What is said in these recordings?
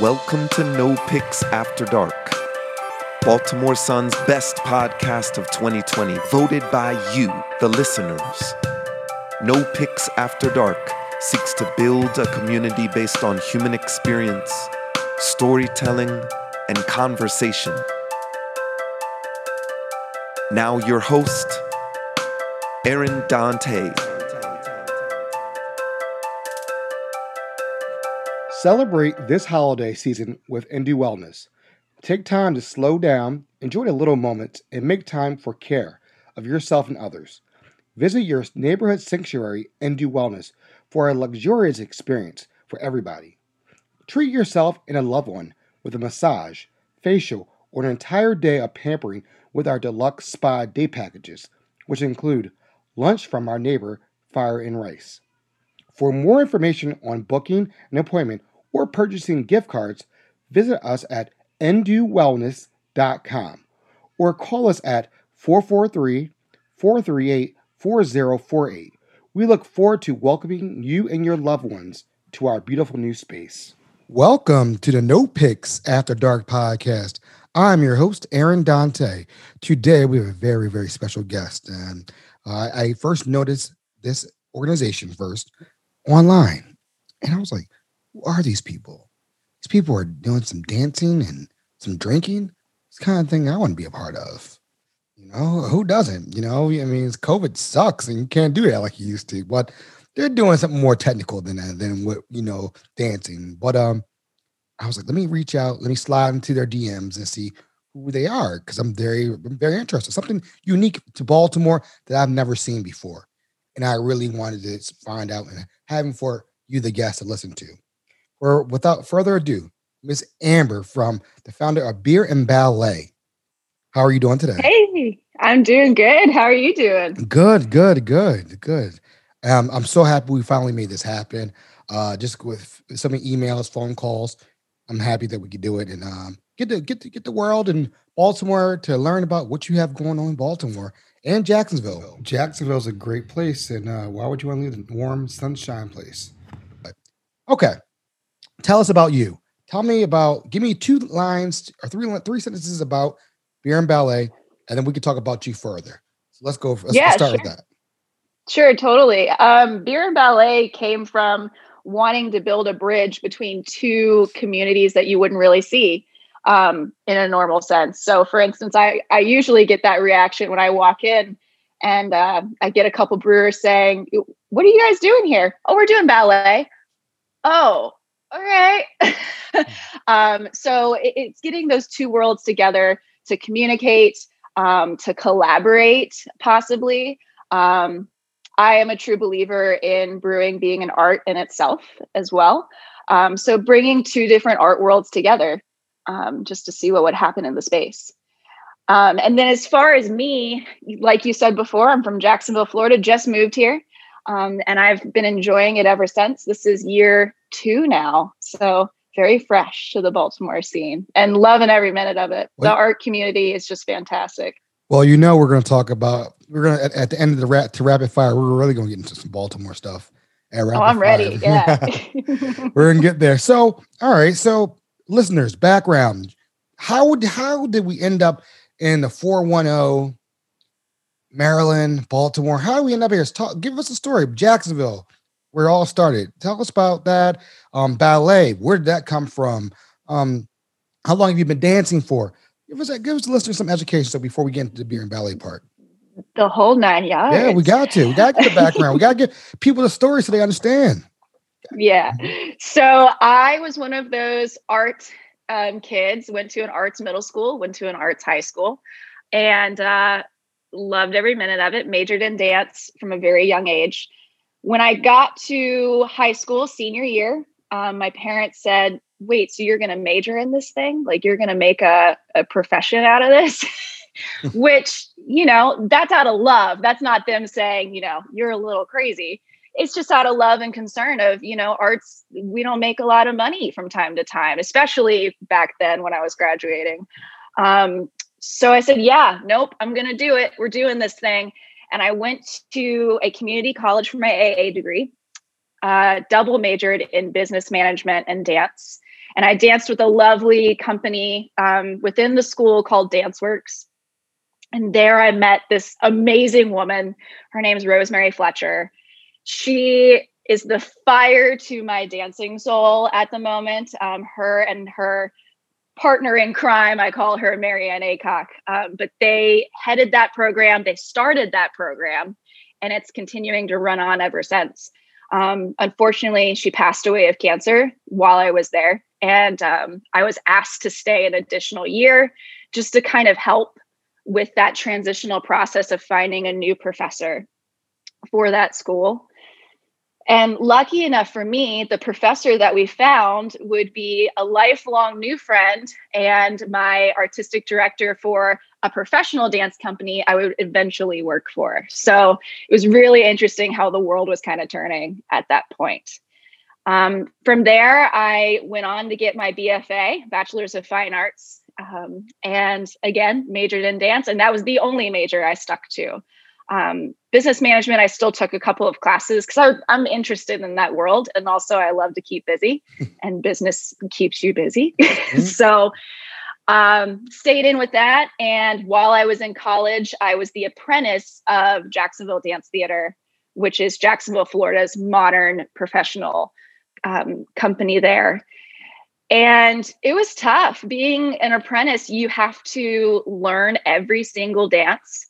Welcome to No Picks After Dark, Baltimore Sun's best podcast of 2020, voted by you, the listeners. No Picks After Dark seeks to build a community based on human experience, storytelling, and conversation. Now, your host, Aaron Dante. Celebrate this holiday season with Endu Wellness. Take time to slow down, enjoy the little moments, and make time for care of yourself and others. Visit your neighborhood sanctuary, Endu Wellness, for a luxurious experience for everybody. Treat yourself and a loved one with a massage, facial, or an entire day of pampering with our deluxe spa day packages, which include lunch from our neighbor, Fire and Rice. For more information on booking an appointment or purchasing gift cards, visit us at enduwellness.com or call us at 443 438 4048. We look forward to welcoming you and your loved ones to our beautiful new space. Welcome to the No Picks After Dark podcast. I'm your host, Aaron Dante. Today, we have a very, very special guest. And uh, I first noticed this organization first online. And I was like, who are these people? These people are doing some dancing and some drinking. It's kind of thing I want to be a part of. You know, who doesn't? You know, I mean, COVID sucks and you can't do that like you used to. But they're doing something more technical than that, than what you know, dancing. But um, I was like, let me reach out, let me slide into their DMs and see who they are because I'm very, very interested. Something unique to Baltimore that I've never seen before, and I really wanted to find out and having for you, the guest, to listen to. Or without further ado, Miss Amber from the founder of Beer and Ballet. How are you doing today? Hey, I'm doing good. How are you doing? Good, good, good, good. Um, I'm so happy we finally made this happen. Uh, just with so many emails, phone calls. I'm happy that we could do it and um, get to get to get the world and Baltimore to learn about what you have going on in Baltimore and Jacksonville. Jacksonville's a great place, and uh, why would you want to leave the warm sunshine place? Okay, tell us about you. Tell me about. Give me two lines or three three sentences about beer and ballet, and then we can talk about you further. So let's go. Let's, yeah, let's start sure. with that. Sure, totally. Um, beer and ballet came from wanting to build a bridge between two communities that you wouldn't really see um, in a normal sense. So, for instance, I I usually get that reaction when I walk in, and uh, I get a couple brewers saying, "What are you guys doing here?" "Oh, we're doing ballet." "Oh, all right." um, so it, it's getting those two worlds together to communicate, um, to collaborate, possibly. Um, I am a true believer in brewing being an art in itself as well. Um, so bringing two different art worlds together um, just to see what would happen in the space. Um, and then as far as me, like you said before, I'm from Jacksonville, Florida, just moved here. Um, and I've been enjoying it ever since. This is year two now. So very fresh to the Baltimore scene and loving every minute of it. The art community is just fantastic. Well, you know, we're going to talk about we're going to at, at the end of the rat to rapid fire. We're really going to get into some Baltimore stuff. At oh, I'm ready. Yeah, we're going to get there. So, all right. So, listeners, background. How would how did we end up in the four one zero, Maryland, Baltimore? How do we end up here? Talk, give us a story. Jacksonville, where it all started. Tell us about that. Um, ballet. Where did that come from? Um, how long have you been dancing for? Give us give us the listeners some education. So before we get into the beer and ballet part, the whole nine yards. Yeah, we got to. We got to get the background. we got to get people the story so they understand. Yeah. So I was one of those art um, kids. Went to an arts middle school. Went to an arts high school, and uh, loved every minute of it. Majored in dance from a very young age. When I got to high school, senior year, um, my parents said, wait, so you're going to major in this thing? Like you're going to make a, a profession out of this? Which, you know, that's out of love. That's not them saying, you know, you're a little crazy. It's just out of love and concern of, you know, arts, we don't make a lot of money from time to time, especially back then when I was graduating. Um, so I said, yeah, nope, I'm going to do it. We're doing this thing. And I went to a community college for my AA degree, uh, double majored in business management and dance And I danced with a lovely company um, within the school called DanceWorks. And there I met this amazing woman. Her name is Rosemary Fletcher. She is the fire to my dancing soul at the moment. Um, her and her partner in crime, I call her Marianne Acock. Um, but they headed that program, they started that program, and it's continuing to run on ever since. Um, unfortunately, she passed away of cancer while I was there. And um, I was asked to stay an additional year just to kind of help with that transitional process of finding a new professor for that school. And lucky enough for me, the professor that we found would be a lifelong new friend and my artistic director for a professional dance company I would eventually work for. So it was really interesting how the world was kind of turning at that point. Um, from there, I went on to get my BFA, Bachelor's of Fine Arts, um, and again, majored in dance. And that was the only major I stuck to um, business management i still took a couple of classes because i'm interested in that world and also i love to keep busy and business keeps you busy. Mm-hmm. so um, stayed in with that and while i was in college i was the apprentice of jacksonville dance theater which is jacksonville florida's modern professional um, company there. And it was tough. Being an apprentice you have to learn every single dance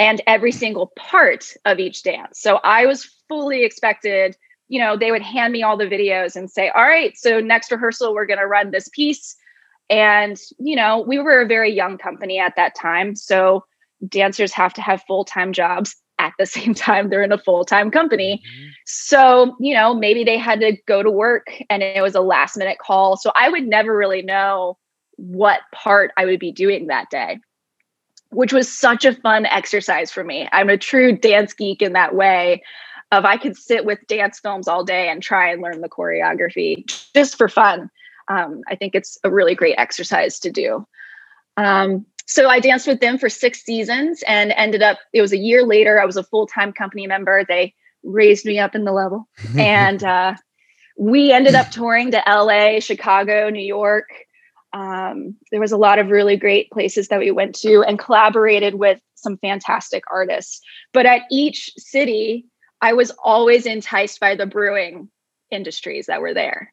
and every single part of each dance. So I was fully expected, you know, they would hand me all the videos and say, all right, so next rehearsal, we're going to run this piece. And, you know, we were a very young company at that time. So dancers have to have full time jobs at the same time they're in a full time company. Mm-hmm. So, you know, maybe they had to go to work and it was a last minute call. So I would never really know what part I would be doing that day which was such a fun exercise for me. I'm a true dance geek in that way of I could sit with dance films all day and try and learn the choreography just for fun. Um, I think it's a really great exercise to do. Um, so I danced with them for six seasons and ended up, it was a year later, I was a full time company member. They raised me up in the level. and uh, we ended up touring to LA, Chicago, New York, um, there was a lot of really great places that we went to and collaborated with some fantastic artists. But at each city, I was always enticed by the brewing industries that were there.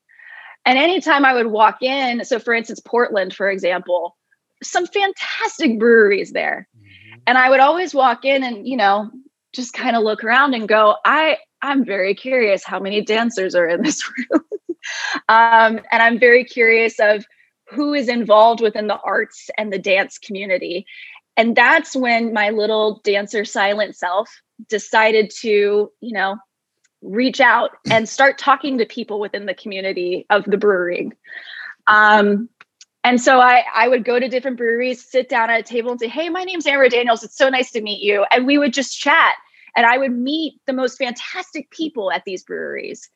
And anytime I would walk in, so for instance, Portland, for example, some fantastic breweries there. Mm-hmm. And I would always walk in and, you know, just kind of look around and go, I, I'm very curious how many dancers are in this room. um, and I'm very curious of who is involved within the arts and the dance community. And that's when my little dancer silent self decided to, you know, reach out and start talking to people within the community of the brewery. Um, and so I, I would go to different breweries, sit down at a table and say, Hey, my name's Amber Daniels. It's so nice to meet you. And we would just chat. And I would meet the most fantastic people at these breweries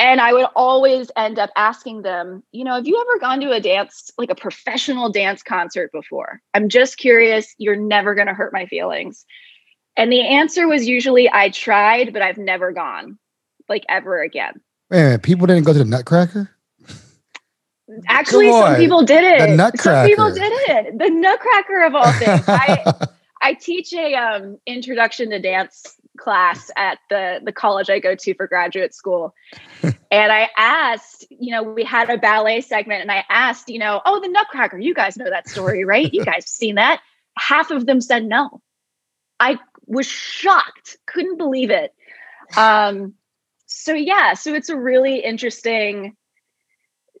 and I would always end up asking them, you know, have you ever gone to a dance, like a professional dance concert before? I'm just curious. You're never going to hurt my feelings. And the answer was usually, I tried, but I've never gone, like ever again. Man, people didn't go to the Nutcracker? Actually, some people did it. The Nutcracker. Some people did it. The Nutcracker of all things. I, I teach a um, introduction to dance class at the the college I go to for graduate school. and I asked, you know, we had a ballet segment and I asked, you know, oh, the Nutcracker, you guys know that story, right? You guys seen that? Half of them said no. I was shocked, couldn't believe it. Um, so yeah, so it's a really interesting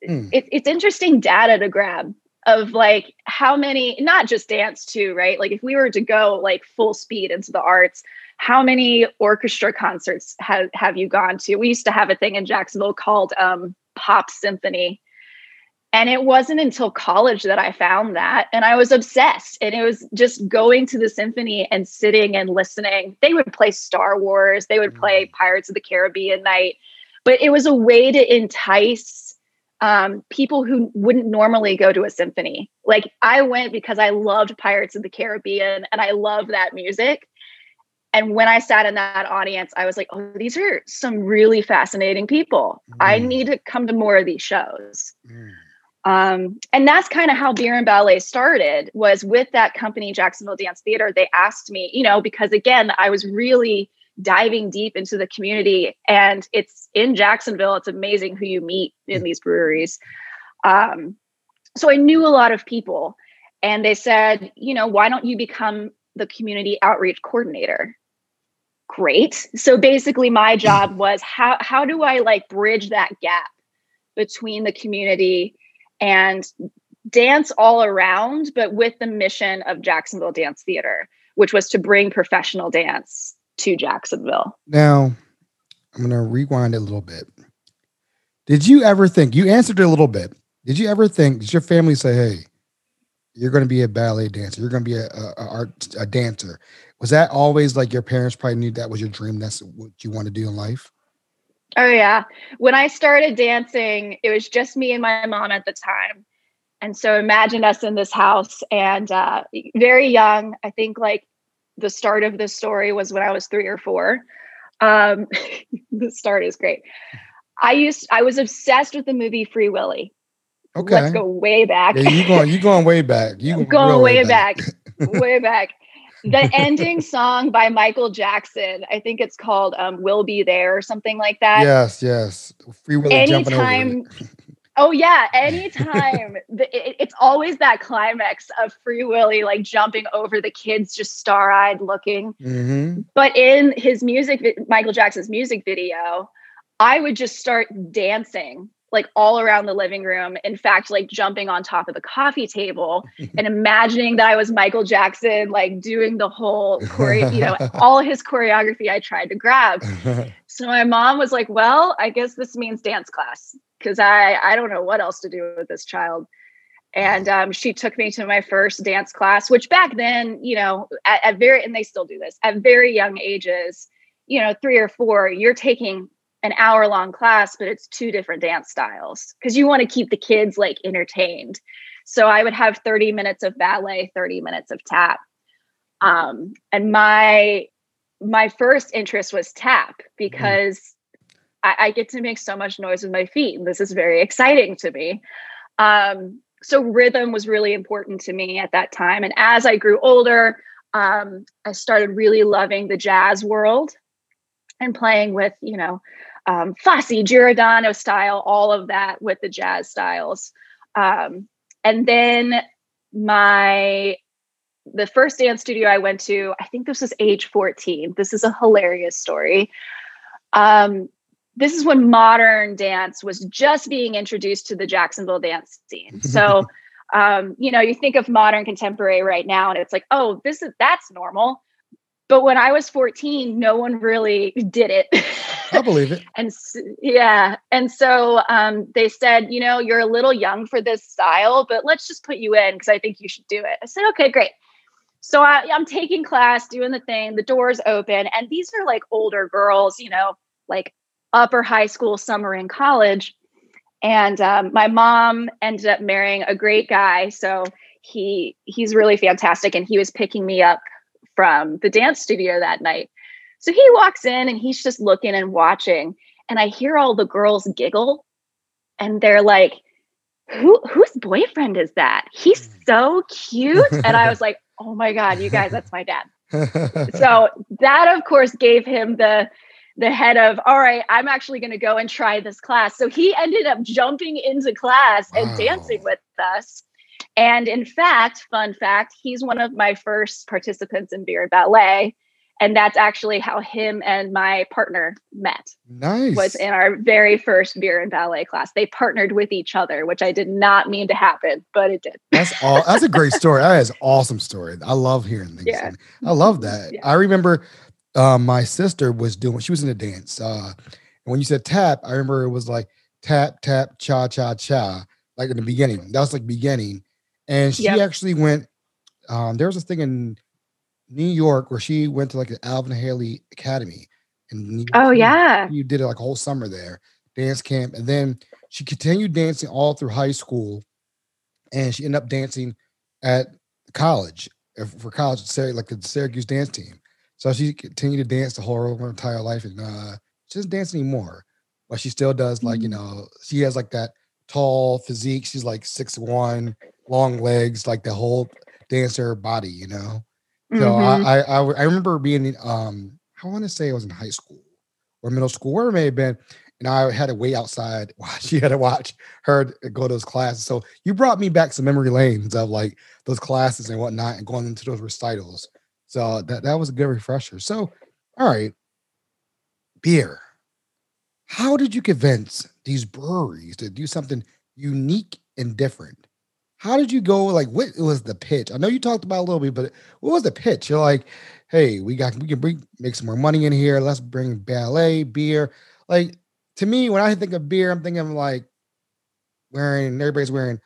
mm. it, it's interesting data to grab of like how many not just dance too right like if we were to go like full speed into the arts how many orchestra concerts have, have you gone to? We used to have a thing in Jacksonville called um, Pop Symphony. And it wasn't until college that I found that. And I was obsessed. And it was just going to the symphony and sitting and listening. They would play Star Wars, they would play mm. Pirates of the Caribbean night. But it was a way to entice um, people who wouldn't normally go to a symphony. Like I went because I loved Pirates of the Caribbean and I love that music and when I sat in that audience, I was like, oh, these are some really fascinating people. Mm. I need to come to more of these shows. Mm. Um, and that's kind of how beer and ballet started was with that company jacksonville dance theater they asked me you know because again i was really diving deep into the community and it's in jacksonville it's amazing who you meet in these breweries um, so i knew a lot of people and they said you know why don't you become the community outreach coordinator great so basically my hmm. job was how how do i like bridge that gap between the community and dance all around, but with the mission of Jacksonville Dance Theater, which was to bring professional dance to Jacksonville. Now, I'm going to rewind a little bit. Did you ever think, you answered it a little bit. Did you ever think, did your family say, hey, you're going to be a ballet dancer, you're going to be a, a, a, art, a dancer? Was that always like your parents probably knew that was your dream? That's what you want to do in life? Oh yeah. When I started dancing, it was just me and my mom at the time. And so imagine us in this house and uh, very young. I think like the start of this story was when I was three or four. Um, the start is great. I used I was obsessed with the movie Free Willy. Okay. Let's go way back. Yeah, you going you going way back. You going, going way, way back. back. way back the ending song by Michael Jackson. I think it's called um, "We'll Be There" or something like that. Yes, yes. Free Willy anytime. oh yeah, anytime. the, it, it's always that climax of Free Willy like jumping over the kids, just star-eyed looking. Mm-hmm. But in his music, Michael Jackson's music video, I would just start dancing like all around the living room. In fact, like jumping on top of the coffee table and imagining that I was Michael Jackson, like doing the whole chore- you know, all his choreography I tried to grab. so my mom was like, "Well, I guess this means dance class because I I don't know what else to do with this child." And um, she took me to my first dance class, which back then, you know, at, at very and they still do this at very young ages, you know, three or four, you're taking an hour long class, but it's two different dance styles because you want to keep the kids like entertained. So I would have 30 minutes of ballet, 30 minutes of tap. Um, and my my first interest was tap because mm. I, I, get to make so much noise with my feet, and this is very exciting to me. Um, so rhythm was really important to me at that time. And as I grew older, um, I started really loving the jazz world and playing with, you know, um, Fosse, Giordano style, all of that with the jazz styles. Um, and then my the first dance studio I went to, I think this was age 14. This is a hilarious story. Um, this is when modern dance was just being introduced to the Jacksonville dance scene. So, um, you know, you think of modern contemporary right now, and it's like, oh, this is that's normal. But when I was 14, no one really did it. I believe it. and yeah. And so um, they said, you know, you're a little young for this style, but let's just put you in because I think you should do it. I said, okay, great. So I, I'm taking class, doing the thing, the doors open, and these are like older girls, you know, like upper high school, summer in college. And um, my mom ended up marrying a great guy. So he he's really fantastic. And he was picking me up from the dance studio that night. So he walks in and he's just looking and watching. And I hear all the girls giggle and they're like, Who whose boyfriend is that? He's hmm. so cute. And I was like, Oh my God, you guys, that's my dad. so that of course gave him the the head of all right i'm actually going to go and try this class so he ended up jumping into class wow. and dancing with us and in fact, fun fact, he's one of my first participants in Beer Ballet. And that's actually how him and my partner met. Nice. Was in our very first beer and ballet class. They partnered with each other, which I did not mean to happen, but it did. That's all that's a great story. That is awesome story. I love hearing things. Yeah. I love that. Yeah. I remember uh, my sister was doing, she was in a dance. Uh, and when you said tap, I remember it was like tap, tap, cha, cha, cha, like in the beginning. That was like beginning and she yep. actually went. Um, there was a thing in New York where she went to like the Alvin Ailey Academy, and oh yeah, you did it like a whole summer there, dance camp, and then she continued dancing all through high school, and she ended up dancing at college uh, for college, like the Syracuse dance team. So she continued to dance the whole her entire life, and uh, she doesn't dance anymore. But she still does, like you Mm. know, she has like that tall physique. She's like six one, long legs, like the whole dancer body, you know. So Mhm. I, I I remember being um I want to say I was in high school or middle school, where it may have been, and I had to wait outside while she had to watch her go to those classes. So you brought me back some memory lanes of like those classes and whatnot, and going into those recitals. So that that was a good refresher. So all right, beer. How did you convince these breweries to do something unique and different? How did you go? Like, what was the pitch? I know you talked about a little bit, but what was the pitch? You're like, hey, we got we can bring make some more money in here. Let's bring ballet, beer. Like to me, when I think of beer, I'm thinking of like wearing everybody's wearing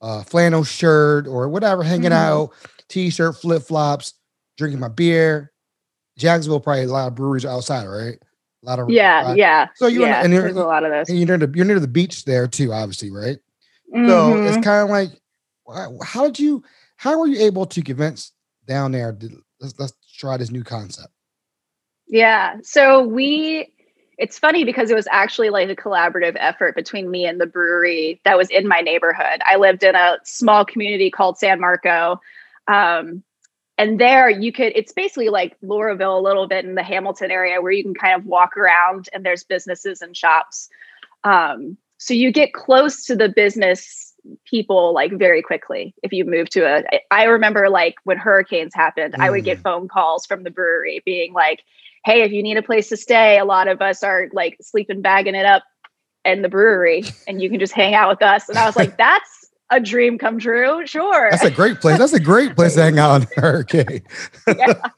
a flannel shirt or whatever, hanging Mhm. out, t-shirt, flip flops, drinking my beer. Jacksonville probably a lot of breweries outside, right? A lot of yeah, uh, yeah. So you yeah, and you're, there's a lot of those. and you're near the you're near the beach there too, obviously, right? So Mhm. it's kind of like, how did you, how were you able to convince down there? To, let's let's try this new concept. Yeah. So we, it's funny because it was actually like a collaborative effort between me and the brewery that was in my neighborhood. I lived in a small community called San Marco. Um, and there you could, it's basically like Lauraville a little bit in the Hamilton area where you can kind of walk around and there's businesses and shops. Um, so you get close to the business people like very quickly if you move to a I remember like when hurricanes happened i would get phone calls from the brewery being like hey if you need a place to stay a lot of us are like sleeping bagging it up in the brewery and you can just hang out with us and i was like that's a dream come true sure That's a great place. That's a great place to hang out on hurricane. yeah.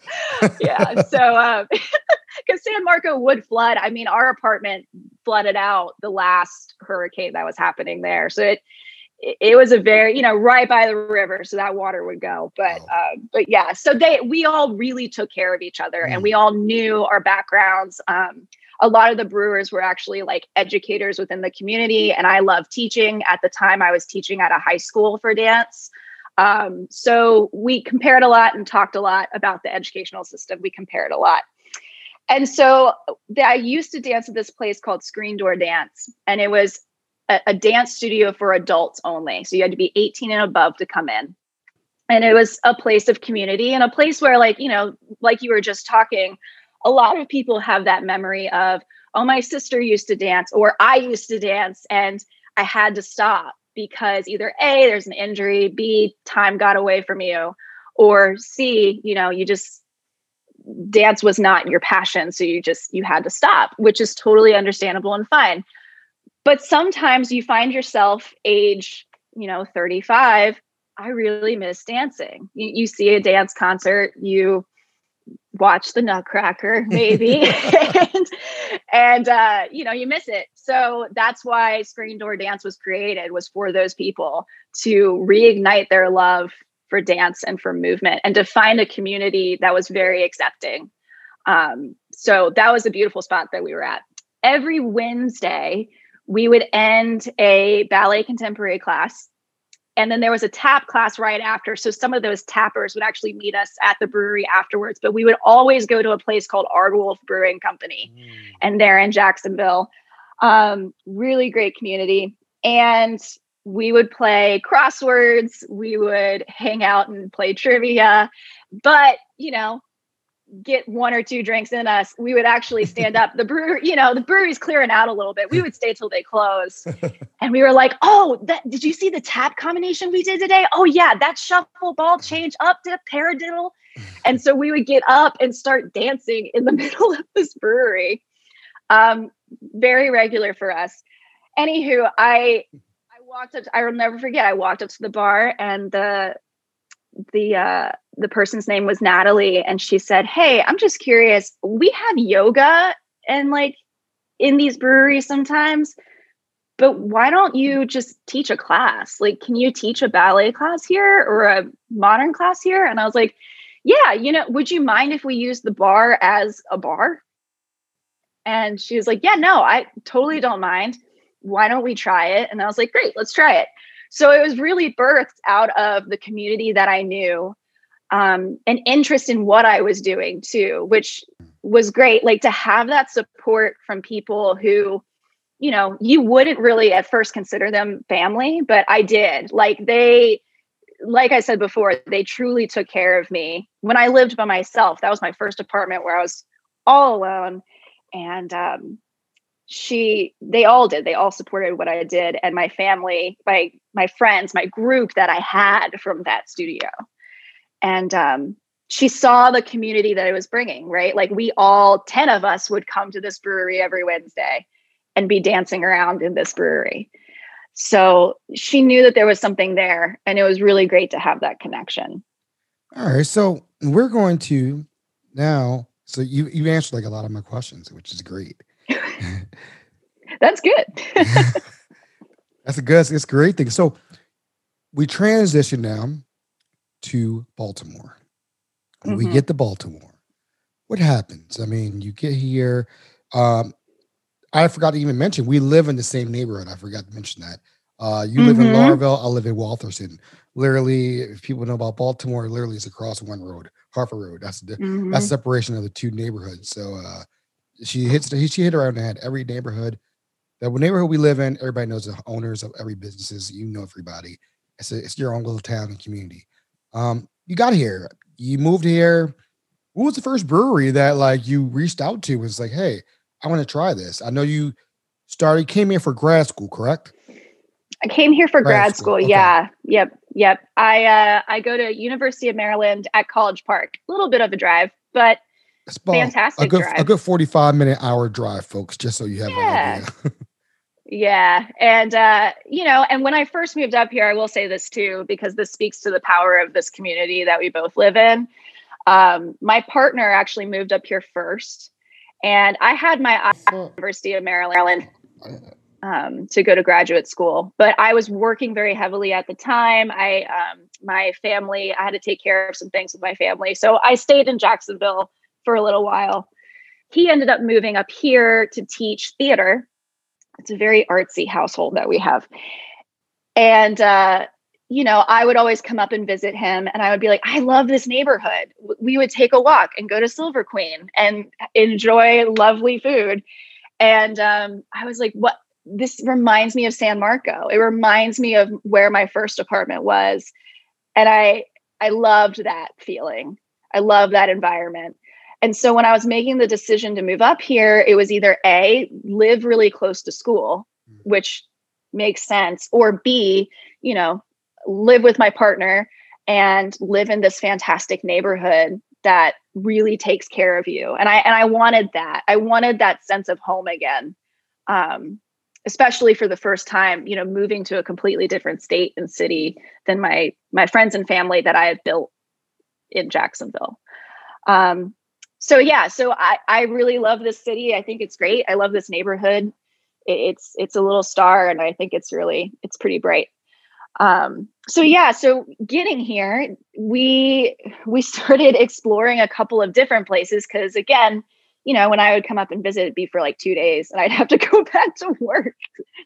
yeah. So, um, because San Marco would flood. I mean, our apartment flooded out the last hurricane that was happening there. So it, it was a very, you know, right by the river, so that water would go. But, um, but yeah, so they, we all really took care of each other, and we all knew our backgrounds. Um, a lot of the brewers were actually like educators within the community, and I love teaching. At the time, I was teaching at a high school for dance. Um, so we compared a lot and talked a lot about the educational system. We compared a lot. And so I used to dance at this place called Screen Door Dance, and it was a, a dance studio for adults only. So you had to be 18 and above to come in. And it was a place of community and a place where, like, you know, like you were just talking, a lot of people have that memory of, oh, my sister used to dance, or I used to dance, and I had to stop because either A, there's an injury, B, time got away from you, or C, you know, you just dance was not your passion. So you just, you had to stop, which is totally understandable and fine. But sometimes you find yourself age, you know, 35. I really miss dancing. You, you see a dance concert, you watch the Nutcracker, maybe, and, and uh, you know you miss it. So that's why Screen Door Dance was created was for those people to reignite their love for dance and for movement, and to find a community that was very accepting. Um, so that was a beautiful spot that we were at. Every Wednesday, we would end a ballet contemporary class and then there was a tap class right after. So some of those tappers would actually meet us at the brewery afterwards. But we would always go to a place called Aardwolf Brewing Company, and they're in Jacksonville. Um, really great community. And we would play crosswords, we would hang out and play trivia. But, you know, get one or two drinks in us, we would actually stand up. The brewer, you know, the brewery's clearing out a little bit. We would stay till they close. and we were like, oh, that did you see the tap combination we did today? Oh yeah, that shuffle ball change up to paradiddle. And so we would get up and start dancing in the middle of this brewery. Um, very regular for us. Anywho, I I walked up, I will never forget, I walked up to the bar and the the uh the person's name was Natalie and she said, "Hey, I'm just curious. We have yoga and like in these breweries sometimes, but why don't you just teach a class? Like can you teach a ballet class here or a modern class here?" And I was like, "Yeah, you know, would you mind if we use the bar as a bar?" And she was like, "Yeah, no, I totally don't mind. Why don't we try it?" And I was like, "Great, let's try it." So it was really birthed out of the community that I knew um, an interest in what I was doing too, which was great. Like to have that support from people who, you know, you wouldn't really at first consider them family, but I did. Like they, like I said before, they truly took care of me when I lived by myself. That was my first apartment where I was all alone. And um, she, they all did. They all supported what I did, and my family, my my friends, my group that I had from that studio. And um, she saw the community that I was bringing. Right, like we all ten of us would come to this brewery every Wednesday and be dancing around in this brewery. So she knew that there was something there, and it was really great to have that connection. All right, so we're going to now. So you you answered like a lot of my questions, which is great. That's good. That's a good. It's a great thing. So we transition now to Baltimore. Mm-hmm. We get to Baltimore. What happens? I mean, you get here. Um, I forgot to even mention we live in the same neighborhood. I forgot to mention that. Uh, you mm-hmm. live in mm-hmm. Lauraville. I live in Waltherson. Literally, if people know about Baltimore, literally it's across one road, Harford Road. That's the mm-hmm. that's separation of the two neighborhoods. So uh, she hits the, she hit around the head. Every neighborhood, that neighborhood we live in, everybody knows the owners of every businesses. You know everybody. It's a, it's your own little town and community. Um, you got here. You moved here. What was the first brewery that like you reached out to? Was like, hey, I want to try this. I know you started came here for grad school, correct? I came here for grad, grad school. school. Okay. Yeah. Yep. Yep. I uh I go to University of Maryland at College Park. A little bit of a drive, but fantastic a good, drive. A good 45 minute hour drive, folks, just so you have yeah. an idea. yeah. And uh, you know, and when I first moved up here, I will say this too, because this speaks to the power of this community that we both live in. Um, my partner actually moved up here first and I had my University of Maryland um, to go to graduate school, but I was working very heavily at the time. I, um, my family, I had to take care of some things with my family. So I stayed in Jacksonville for a little while. He ended up moving up here to teach theater. It's a very artsy household that we have. And uh, you know, I would always come up and visit him and I would be like, I love this neighborhood. We would take a walk and go to Silver Queen and enjoy lovely food. And um, I was like, what? This reminds me of San Marco. It reminds me of where my first apartment was. And I, I loved that feeling. I love that environment. And so when I was making the decision to move up here, it was either A, live really close to school, mm. which makes sense, or B, you know, live with my partner and live in this fantastic neighborhood that really takes care of you. And i and i wanted that. I wanted that sense of home again um, especially for the first time you know moving to a completely different state and city than my my friends and family that i had built in jacksonville. Um, so yeah so i i really love this city. I think it's great. I love this neighborhood. It's it's a little star and i think it's really it's pretty bright. Um, so yeah so getting here we we started exploring a couple of different places because again you know when i would come up and visit it'd be for like two days and i'd have to go back to work.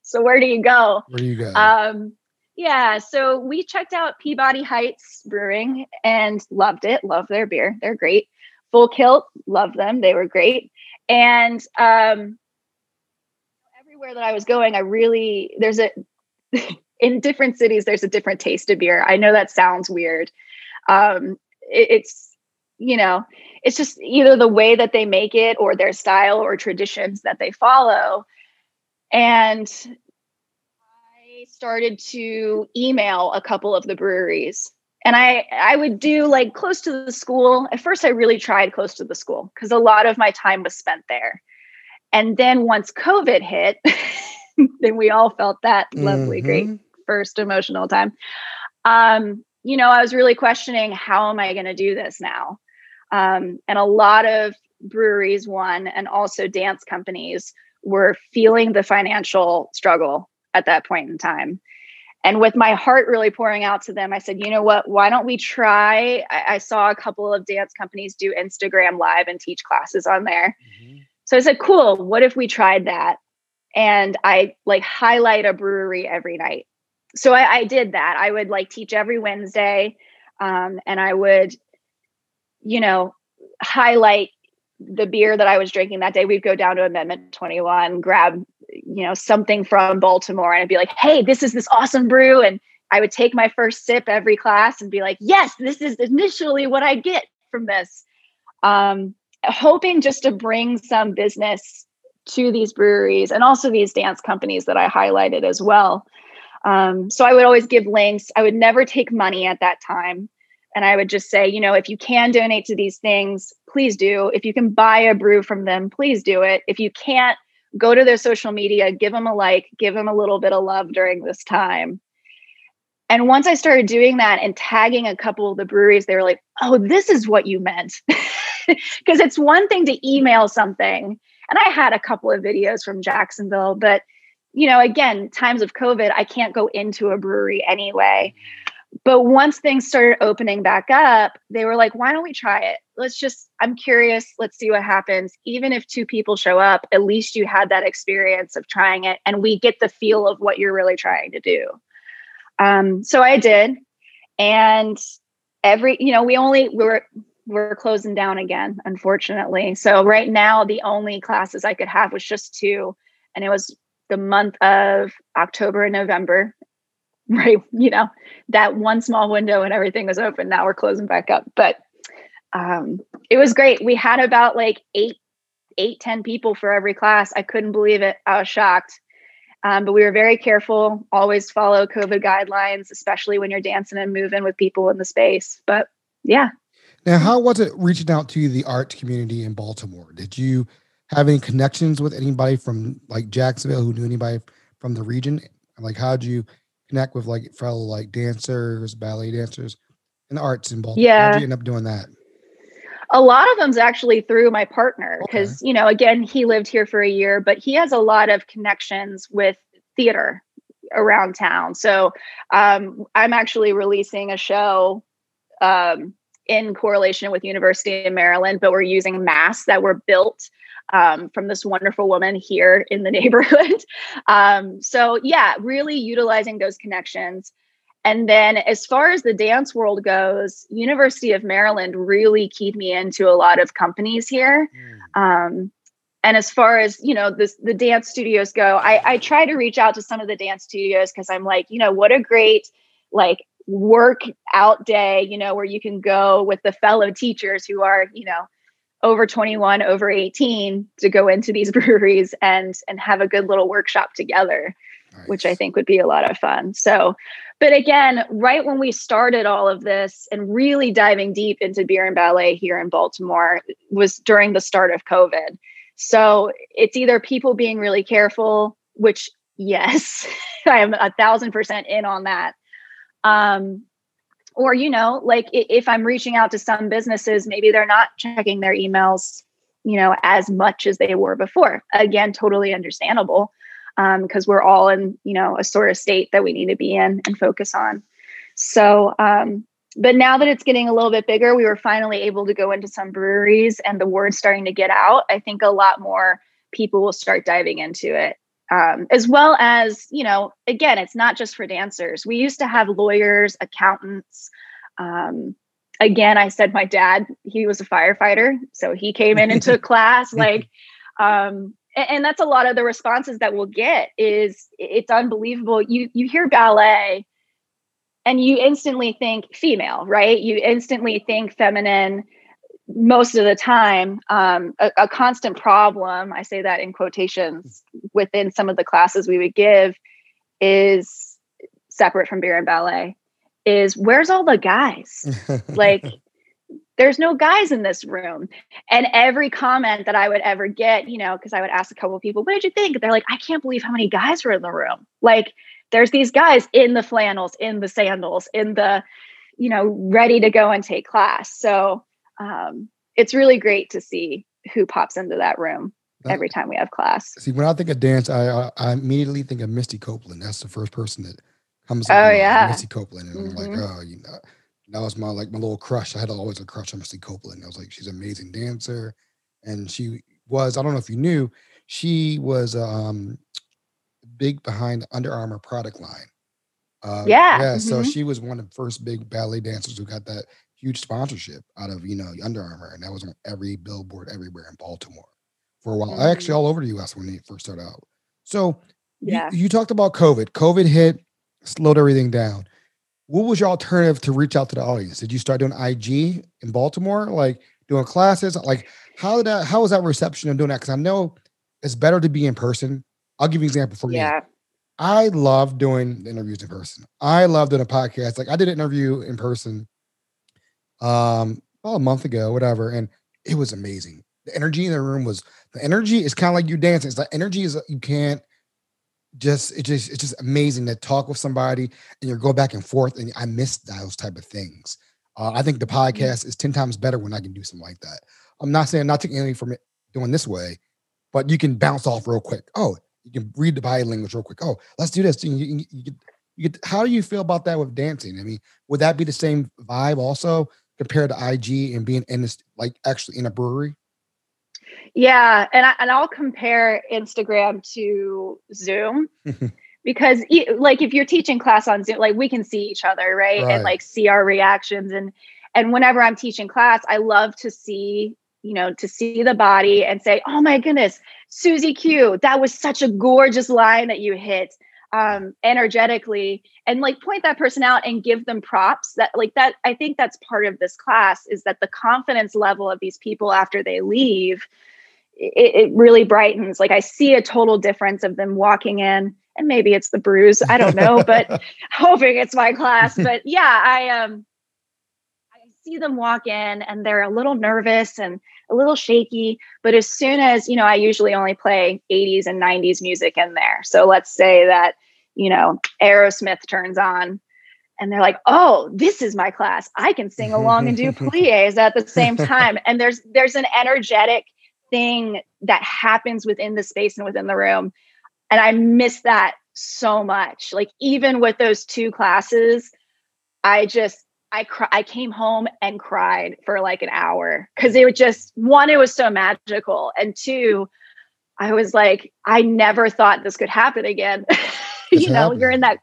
So where do you go? Where do you go? Um, yeah so we checked out peabody heights brewing and loved it love their beer. They're great full tilt love them they were great. And um, everywhere that i was going i really there's a in different cities there's a different taste of beer. I know that sounds weird. Um, it, it's you know it's just either the way that they make it or their style or traditions that they follow. And i started to email a couple of the breweries and i i would do like close to the school at first i really tried close to the school because a lot of my time was spent there and then once covid hit then we all felt that lovely mm-hmm. great first emotional time. Um, you know, I was really questioning how am I going to do this now? Um, and a lot of breweries, one, and also dance companies were feeling the financial struggle at that point in time. And with my heart really pouring out to them, I said, you know what? Why don't we try? I, I saw a couple of dance companies do Instagram live and teach classes on there. Mm-hmm. So I said, cool. What if we tried that? And I like highlight a brewery every night so I, I, did that. I would like teach every Wednesday, um, and I would you know, highlight the beer that I was drinking that day. We'd go down to Amendment 21, grab, you know, something from Baltimore, and I'd be like, hey, this is this awesome brew. And I would take my first sip every class and be like, yes, this is initially what I get from this. Um, hoping just to bring some business to these breweries and also these dance companies that I highlighted as well. Um, so I would always give links. I would never take money at that time. And I would just say, you know, if you can donate to these things, please do. If you can buy a brew from them, please do it. If you can't, go to their social media, give them a like, give them a little bit of love during this time. And once I started doing that and tagging a couple of the breweries, they were like, oh, this is what you meant. Because it's one thing to email something. And I had a couple of videos from Jacksonville, but you know, again, times of COVID, I can't go into a brewery anyway. But once things started opening back up, they were like, why don't we try it? Let's just, I'm curious. Let's see what happens. Even if two people show up, at least you had that experience of trying it and we get the feel of what you're really trying to do. Um, so I did. And every, you know, we only, we were, we're closing down again, unfortunately. So right now, the only classes I could have was just two. And it was the month of October and November, right? You know, that one small window and everything was open. Now we're closing back up. But um, it was great. We had about like eight, eight, ten people for every class. I couldn't believe it. I was shocked. Um, but we were very careful, always follow COVID guidelines, especially when you're dancing and moving with people in the space. But yeah. Now, how was it reaching out to the art community in Baltimore? Did you have any connections with anybody from like Jacksonville who knew anybody from the region? Like, how'd you connect with like fellow like dancers, ballet dancers, and the arts in Baltimore? Yeah. How'd you end up doing that? A lot of them's actually through my partner because okay. you know, again, he lived here for a year, but he has a lot of connections with theater around town. So um, I'm actually releasing a show um, in correlation with University of Maryland, but we're using masks that were built um, from this wonderful woman here in the neighborhood. Um, so, yeah, really utilizing those connections. And then, as far as the dance world goes, University of Maryland really keyed me into a lot of companies here. Mm. Um, and as far as you know, the the dance studios go, I, I try to reach out to some of the dance studios because I'm like, you know, what a great like work out day, you know, where you can go with the fellow teachers who are, you know, over 21 over 18 to go into these breweries and and have a good little workshop together nice. which i think would be a lot of fun so but again right when we started all of this and really diving deep into beer and ballet here in baltimore was during the start of covid so it's either people being really careful which yes i am a thousand percent in on that um or you know like if i'm reaching out to some businesses maybe they're not checking their emails you know as much as they were before. Again totally understandable because um, we're all in you know a sort of state that we need to be in and focus on. So um, but now that it's getting a little bit bigger we were finally able to go into some breweries and the word's starting to get out. I think a lot more people will start diving into it um, as well as you know again it's not just for dancers. We used to have lawyers accountants. Um, again i said my dad he was a firefighter so he came in and took class like um, and, and that's a lot of the responses that we'll get is it's unbelievable. You you hear ballet and you instantly think female right? You instantly think feminine most of the time um, a, a, constant problem i say that in quotations within some of the classes we would give is separate from beer and ballet is where's all the guys? Like there's no guys in this room. And every comment that i would ever get you know because i would ask a couple of people what did you think? They're like i can't believe how many guys were in the room. Like there's these guys in the flannels in the sandals in the you know ready to go and take class. So um, it's really great to see who pops into that room every time we have class. See, when I think of dance, I I immediately think of Misty Copeland. That's the first person that comes. Oh yeah, Misty Copeland, and mm-hmm. I'm like, mm-hmm. oh, you know, that was my like my little crush. I had always a crush on Misty Copeland. I was like, she's an amazing dancer, and she was. I don't know if you knew, she was um big behind Under Armour product line. Uh, yeah, yeah. Mm-hmm. So she was one of the first big ballet dancers who got that huge sponsorship out of you know Under Armour, and that was on every billboard everywhere in Baltimore for a while. Mm. Actually, all over the U.S. when they first started out. So you- Yeah. you, talked about COVID. COVID hit, slowed everything down. What was your alternative to reach out to the audience? Did you start doing IG in Baltimore, like doing classes? Like how did that? How was that reception of doing that? Because I know it's better to be in person. I'll give you an example for. Yeah. I love doing interviews in person. I love doing a podcast. Like I did an interview in person um about a month ago, whatever, and it was amazing. The energy in the room was the energy is kind of like you dancing. It's like energy is you can't just it just it's just amazing to talk with somebody and you go back and forth and I miss those type of things. Uh, I think the podcast is 10 times better when I can do something like that. I'm not saying not taking anything from it doing this way, but you can bounce off real quick. Oh, you can read the body language real quick. Oh, let's do this. You, you, you you get, how do you feel about that with dancing? I mean, would that be the same vibe also compared to IG and being in this, like actually in a brewery? Yeah, and I, and I'll compare Instagram to Zoom because like if you're teaching class on Zoom, like we can see each other, right? Right. And like see our reactions and and whenever I'm teaching class, I love to see, you know, to see the body and say, "Oh my goodness, Susie Q, that was such a gorgeous line that you hit." Um energetically and like point that person out and give them props that like that i think that's part of this class is that the confidence level of these people after they leave it, it really brightens. Like i see a total difference of them walking in and maybe it's the brews i don't know but hoping it's my class but yeah i um i see them walk in and they're a little nervous and a little shaky but as soon as you know i usually only play 80s and 90s music in there. So let's say that you know aerosmith turns on and they're like oh this is my class. I can sing along and do plies at the same time. And there's there's an energetic thing that happens within the space and within the room. And i miss that so much. Like even with those two classes i just I cry, I came home and cried for like an hour because it was just one, it was so magical, and two, I was like, I never thought this could happen again. you know, happening. you're in that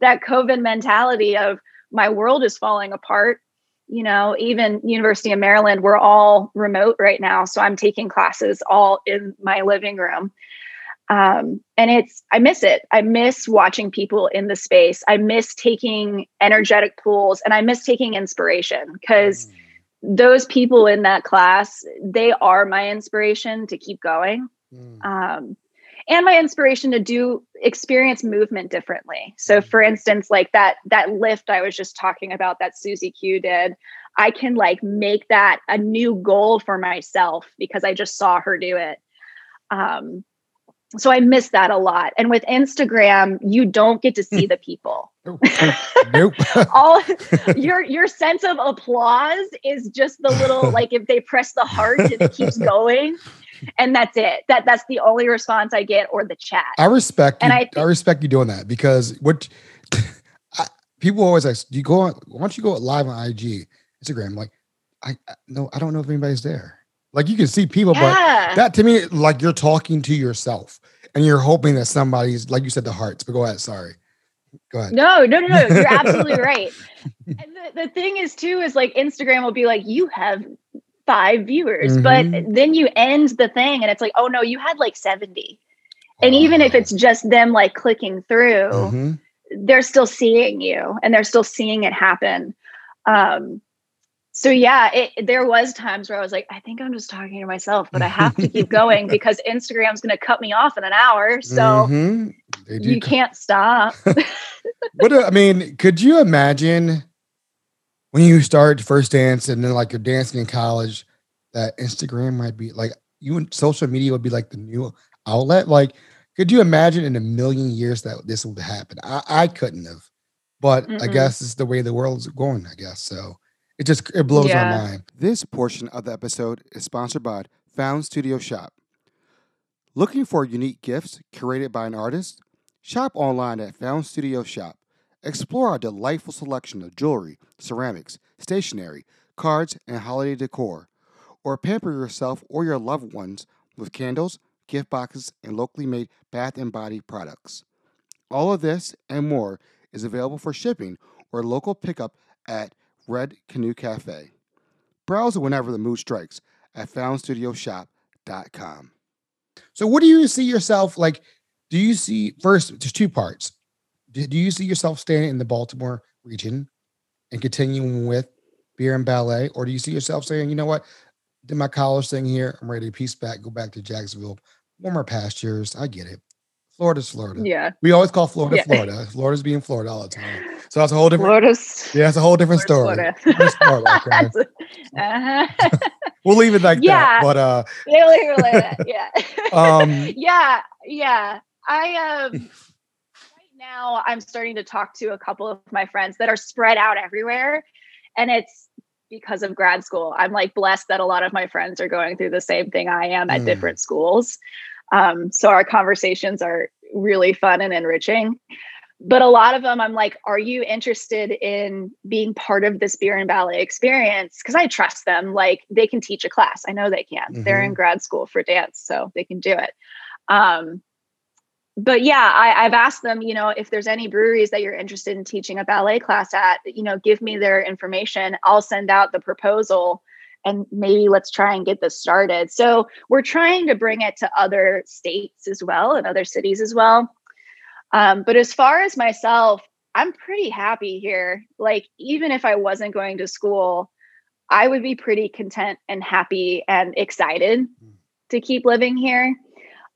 that COVID mentality of my world is falling apart. You know, even University of Maryland, we're all remote right now, so I'm taking classes all in my living room um, and it's i miss it. I miss watching people in the space. I miss taking energetic pools and i miss taking inspiration because those people in that class they are my inspiration to keep going. Mm. um, and my inspiration to do experience movement differently. So for instance like that that lift i was just talking about that susie q did i can like make that a new goal for myself because i just saw her do it. Um, so i miss that a lot and with instagram you don't get to see mm. the people Nope. all your your sense of applause is just the little like if they press the heart and it keeps going and that's it that that's the only response i get or the chat I respect And you. I I, respect you doing that because what I, people always ask, do you go on? Why don't you go live on IG, Instagram? Like, I, I no, I don't know if anybody's there. Like you can see people, but that to me, like you're talking to yourself and you're hoping that somebody's, like you said, the hearts. But go ahead. Sorry. Go ahead. no no no no you're absolutely right and the, the thing is too is like instagram will be like you have five viewers but Mhm. then you end the thing and it's like oh no you had like 70 and even if it's just them like clicking through Mhm. they're still seeing you and they're still seeing it happen um so yeah it there was times where i was like i think i'm just talking to myself but i have to keep going because instagram's going to cut me off in an hour so Mhm. You can't stop what do- I mean, could you imagine when you start first dance and then like you're dancing in college that Instagram might be like you and social media would be like the new outlet? Like, could you imagine in a million years that this would happen? I, I couldn't have, but I Mm-mm. guess it's the way the world's going, I guess. So it just it blows Yeah. my mind. This portion of the episode is sponsored by Found Studio Shop. Looking for unique gifts curated by an artist? Shop online at Found Studio Shop. Explore our delightful selection of jewelry, ceramics, stationery, cards, and holiday decor. Or pamper yourself or your loved ones with candles, gift boxes, and locally made bath and body products. All of this and more is available for shipping or local pickup at Red Canoe Cafe. Browse whenever the mood strikes at foundstudioshop.com. So, what do you see yourself like? Do you see first? There's two parts. Do, do you see yourself staying in the Baltimore region and continuing with beer and ballet, or do you see yourself saying, you know what, did my college thing here, I'm ready to piece back, go back to Jacksonville, warmer pastures. I get it. Florida's Florida. Yeah. We always call Florida Yeah. Florida. Florida's being Florida all the time. So that's a whole different. Florida's. Yeah, it's a whole different story. Florida. Okay. uh-huh. We'll leave it like Yeah. that. But uh, Yeah, like- like that, yeah. um, yeah, yeah. I um right now I'm starting to talk to a couple of my friends that are spread out everywhere and it's because of grad school. I'm like blessed that a lot of my friends are going through the same thing I am at Mm. different schools. Um so our conversations are really fun and enriching. But a lot of them I'm like are you interested in being part of this beer and ballet experience because I trust them like they can teach a class. I know they can. They're in grad school for dance so they can do it. Um, but yeah, I, I've asked them, you know, if there's any breweries that you're interested in teaching a ballet class at, you know, give me their information. I'll send out the proposal and maybe let's try and get this started. So we're trying to bring it to other states as well and other cities as well. Um, but as far as myself, I'm pretty happy here. Like, even if I wasn't going to school, I would be pretty content and happy and excited to keep living here.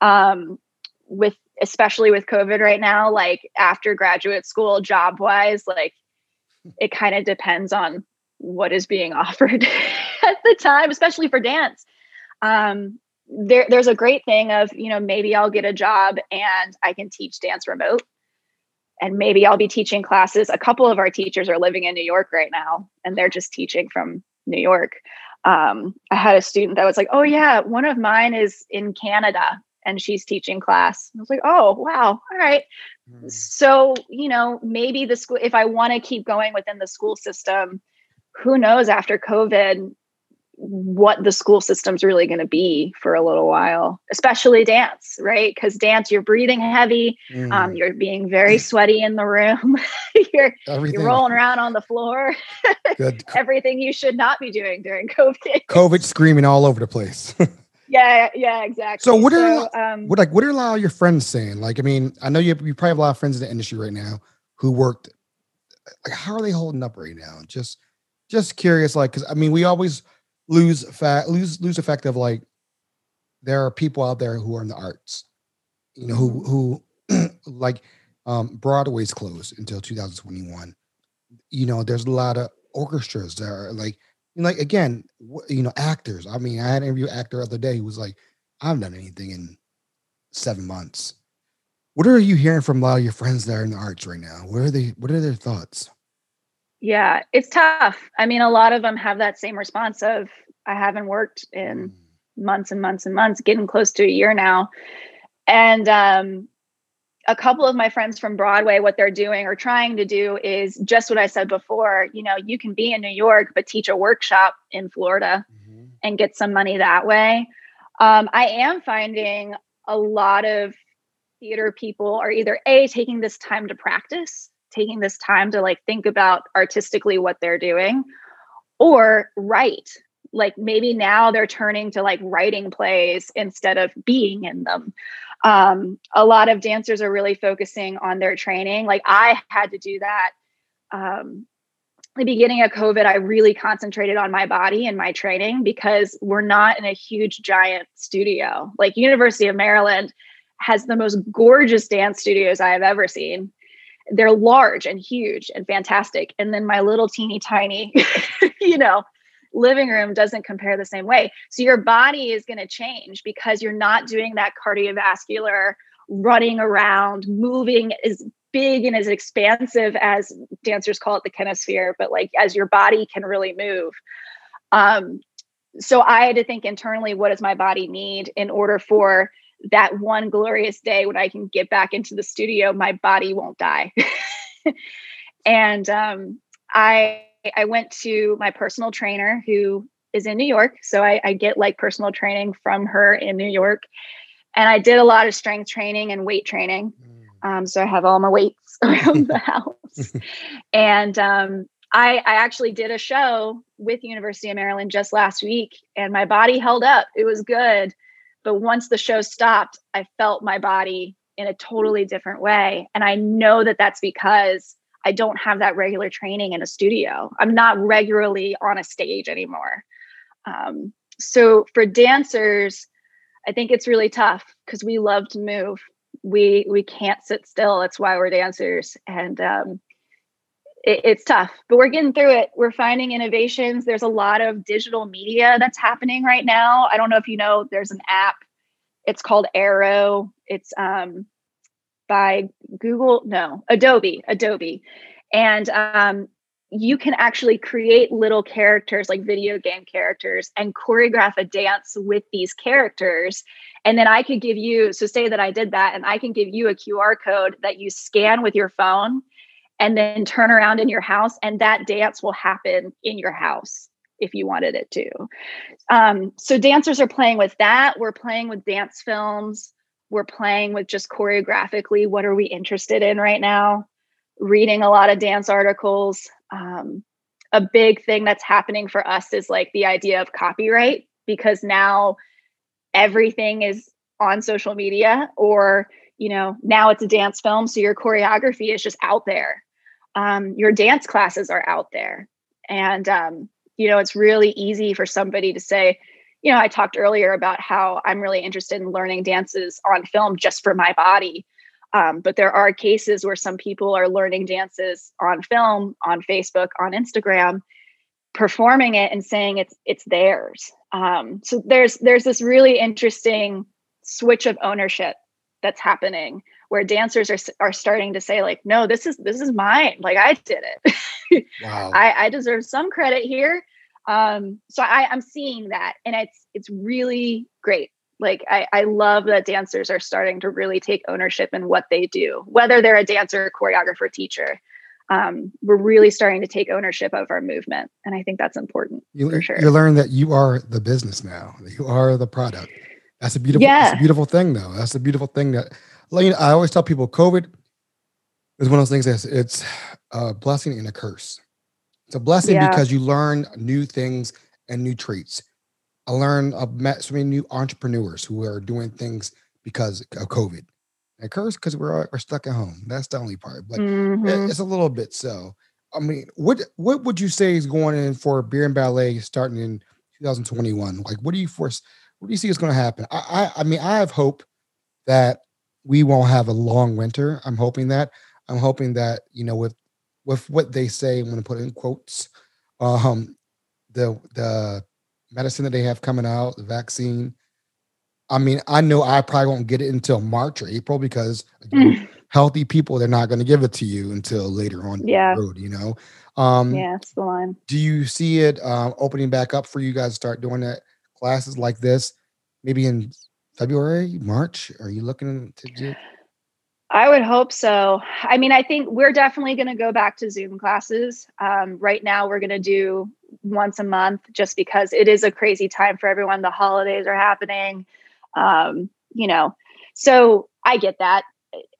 Um, with especially with COVID right now, like after graduate school, job wise, like it kind of depends on what is being offered at the time, especially for dance. Um, there, there's a great thing of, you know, maybe I'll get a job and I can teach dance remote. And maybe I'll be teaching classes. A couple of our teachers are living in New York right now, and they're just teaching from New York. Um, I had a student that was like, "Oh yeah, one of mine is in Canada, and she's teaching class." I was like, "Oh wow, all right." Mm. So you know, maybe the school. If I want to keep going within the school system, who knows after COVID what the school system's really going to be for a little while, especially dance, right? Because dance, you're breathing heavy, Mm. um, you're being very sweaty in the room, you're you're rolling around on the floor, Good. everything you should not be doing during COVID. COVID screaming all over the place. Yeah, yeah, exactly. So what are- um, what like what are a lot of your friends saying? Like, I mean, I know you you probably have a lot of friends in the industry right now who worked. Like, how are they holding up right now? Just just curious, like, because I mean, we always lose fact lose lose effect of like there are people out there who are in the arts, you know, who who like um Broadway's closed until 2021. You know, there's a lot of orchestras that are like like again, you know, actors. I mean, I had an interview actor the other day who was like, I haven't done anything in seven months. What are you hearing from a lot of your friends that are in the arts right now? What are they? What are their thoughts? Yeah, it's tough. I mean, a lot of them have that same response of I haven't worked in months and months and months, getting close to a year now. And um, a couple of my friends from Broadway, what they're doing or trying to do is just what I said before. You know, you can be in New York, but teach a workshop in Florida Mhm. and get some money that way. Um, I am finding a lot of theater people are either A, taking this time to practice, taking this time to like think about artistically what they're doing, or write. Like maybe now they're turning to like writing plays instead of being in them. Um, a lot of dancers are really focusing on their training. Like I had to do that. Um, the beginning of COVID, I really concentrated on my body and my training because we're not in a huge giant studio. Like University of Maryland has the most gorgeous dance studios I have ever seen. They're large and huge and fantastic. And then my little teeny tiny, you know, living room doesn't compare the same way. So your body is going to change because you're not doing that cardiovascular running around, moving as big and as expansive as dancers call it the kinesphere, but like as your body can really move. Um, so I had to think internally, what does my body need in order for that one glorious day when I can get back into the studio, my body won't die. and um, I I went to my personal trainer who is in New York. So I, I get like personal training from her in New York. And I did a lot of strength training and weight training. Um, so I have all my weights around the house. and um, I, I actually did a show with University of Maryland just last week and my body held up. It was good. But once the show stopped, I felt my body in a totally different way. And I know that that's because I don't have that regular training in a studio. I'm not regularly on a stage anymore. Um, so for dancers, I think it's really tough because we love to move. We we can't sit still. That's why we're dancers, and um, it, it's tough. But we're getting through it. We're finding innovations. There's a lot of digital media that's happening right now. I don't know if you know. There's an app. It's called Aero. It's um, by Google. No, Adobe. Adobe, and um, you can actually create little characters like video game characters and choreograph a dance with these characters and then i could give you so say that i did that and i can give you a qr code that you scan with your phone and then turn around in your house and that dance will happen in your house if you wanted it to. Um, so dancers are playing with that. We're playing with dance films. We're playing with just choreographically what are we interested in right now? Reading a lot of dance articles. Um, a big thing that's happening for us is like the idea of copyright because now everything is on social media or you know now it's a dance film so your choreography is just out there um, your dance classes are out there. And um, you know it's really easy for somebody to say you know i talked earlier about how i'm really interested in learning dances on film just for my body. Um, but there are cases where some people are learning dances on film, on Facebook, on Instagram, performing it and saying it's it's theirs. Um, so there's there's this really interesting switch of ownership that's happening where dancers are are starting to say like, no, this is this is mine. Like I did it. wow. I, I deserve some credit here. Um, so I, I'm seeing that, and it's it's really great like I, I love that dancers are starting to really take ownership in what they do whether they're a dancer choreographer teacher um, we're really starting to take ownership of our movement and i think that's important you, for sure you learn that you are the business now you are the product that's a beautiful yeah. that's a beautiful thing though that's a beautiful thing that like i always tell people covid is one of those things that's it's a blessing and a curse it's a blessing yeah. because you learn new things and new traits I learned I've met so many new entrepreneurs who are doing things because of COVID. It curse because we're we're stuck at home. That's the only part, but mm-hmm. it, it's a little bit so. I mean, what what would you say is going in for beer and ballet starting in 2021? Like, what do you force? What do you see is going to happen? I, I I mean, I have hope that we won't have a long winter. I'm hoping that. I'm hoping that you know with with what they say, I'm going to put in quotes. Um, the the medicine that they have coming out, the vaccine. I mean, I know I probably won't get it until March or April because again, healthy people they're not going to give it to you until later on yeah. the road. You know. Um, yeah, it's the line. Do you see it uh, opening back up for you guys to start doing that classes like this? Maybe in February, March. Are you looking to do? I would hope so. I mean, I think we're definitely going to go back to Zoom classes. Um, right now, we're going to do once a month just because it is a crazy time for everyone. The holidays are happening, um, you know. So I get that.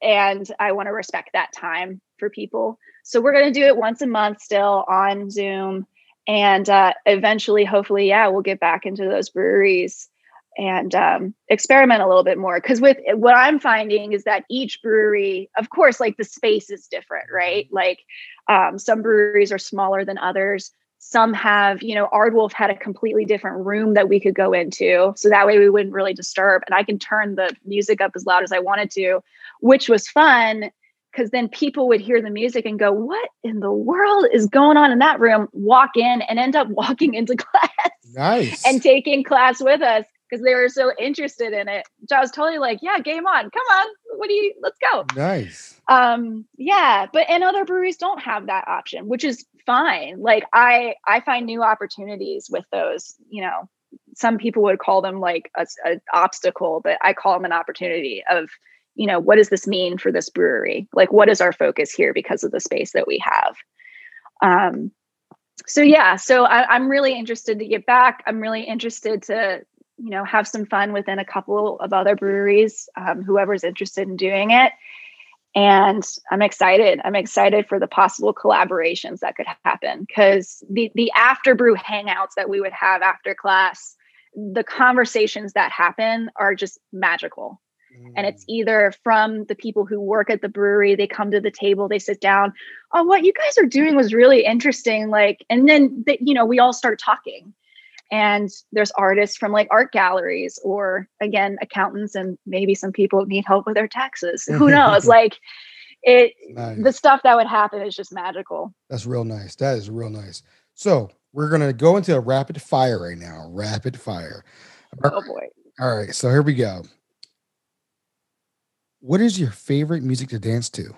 And I want to respect that time for people. So we're going to do it once a month still on Zoom. And uh, eventually, hopefully, yeah, we'll get back into those breweries and um, experiment a little bit more. Because with what I'm finding is that each brewery, of course, like the space is different, right? Like um, some breweries are smaller than others. Some have, you know, Aardwolf had a completely different room that we could go into. So that way we wouldn't really disturb. And I can turn the music up as loud as I wanted to, which was fun because then people would hear the music and go, What in the world is going on in that room? Walk in and end up walking into class. Nice. And taking class with us because they were so interested in it. So I was totally like, yeah, game on. Come on. What do you let's go. Nice. Um, yeah, but and other breweries don't have that option, which is fine. Like I I find new opportunities with those, you know. Some people would call them like a, a obstacle, but I call them an opportunity of, you know, what does this mean for this brewery? Like what is our focus here because of the space that we have? Um so yeah so I, am really interested to get back i'm really interested to you know have some fun within a couple of other breweries um, whoever's interested in doing it and I'm excited. I'm excited for the possible collaborations that could happen because the the after brew hangouts that we would have after class, the conversations that happen are just magical. And it's Mm. either from the people who work at the brewery, they come to the table, they sit down. Oh, what you guys are doing was really interesting. Like, and then they, you know, we all start talking. And there's artists from like art galleries, or again, accountants, and maybe some people need help with their taxes. Who knows? like, it Nice. the stuff that would happen is just magical. That's real nice. That is real nice. So we're gonna go into a rapid fire right now. Rapid fire. Oh boy. All right. So here we go. What is your favorite music to dance to?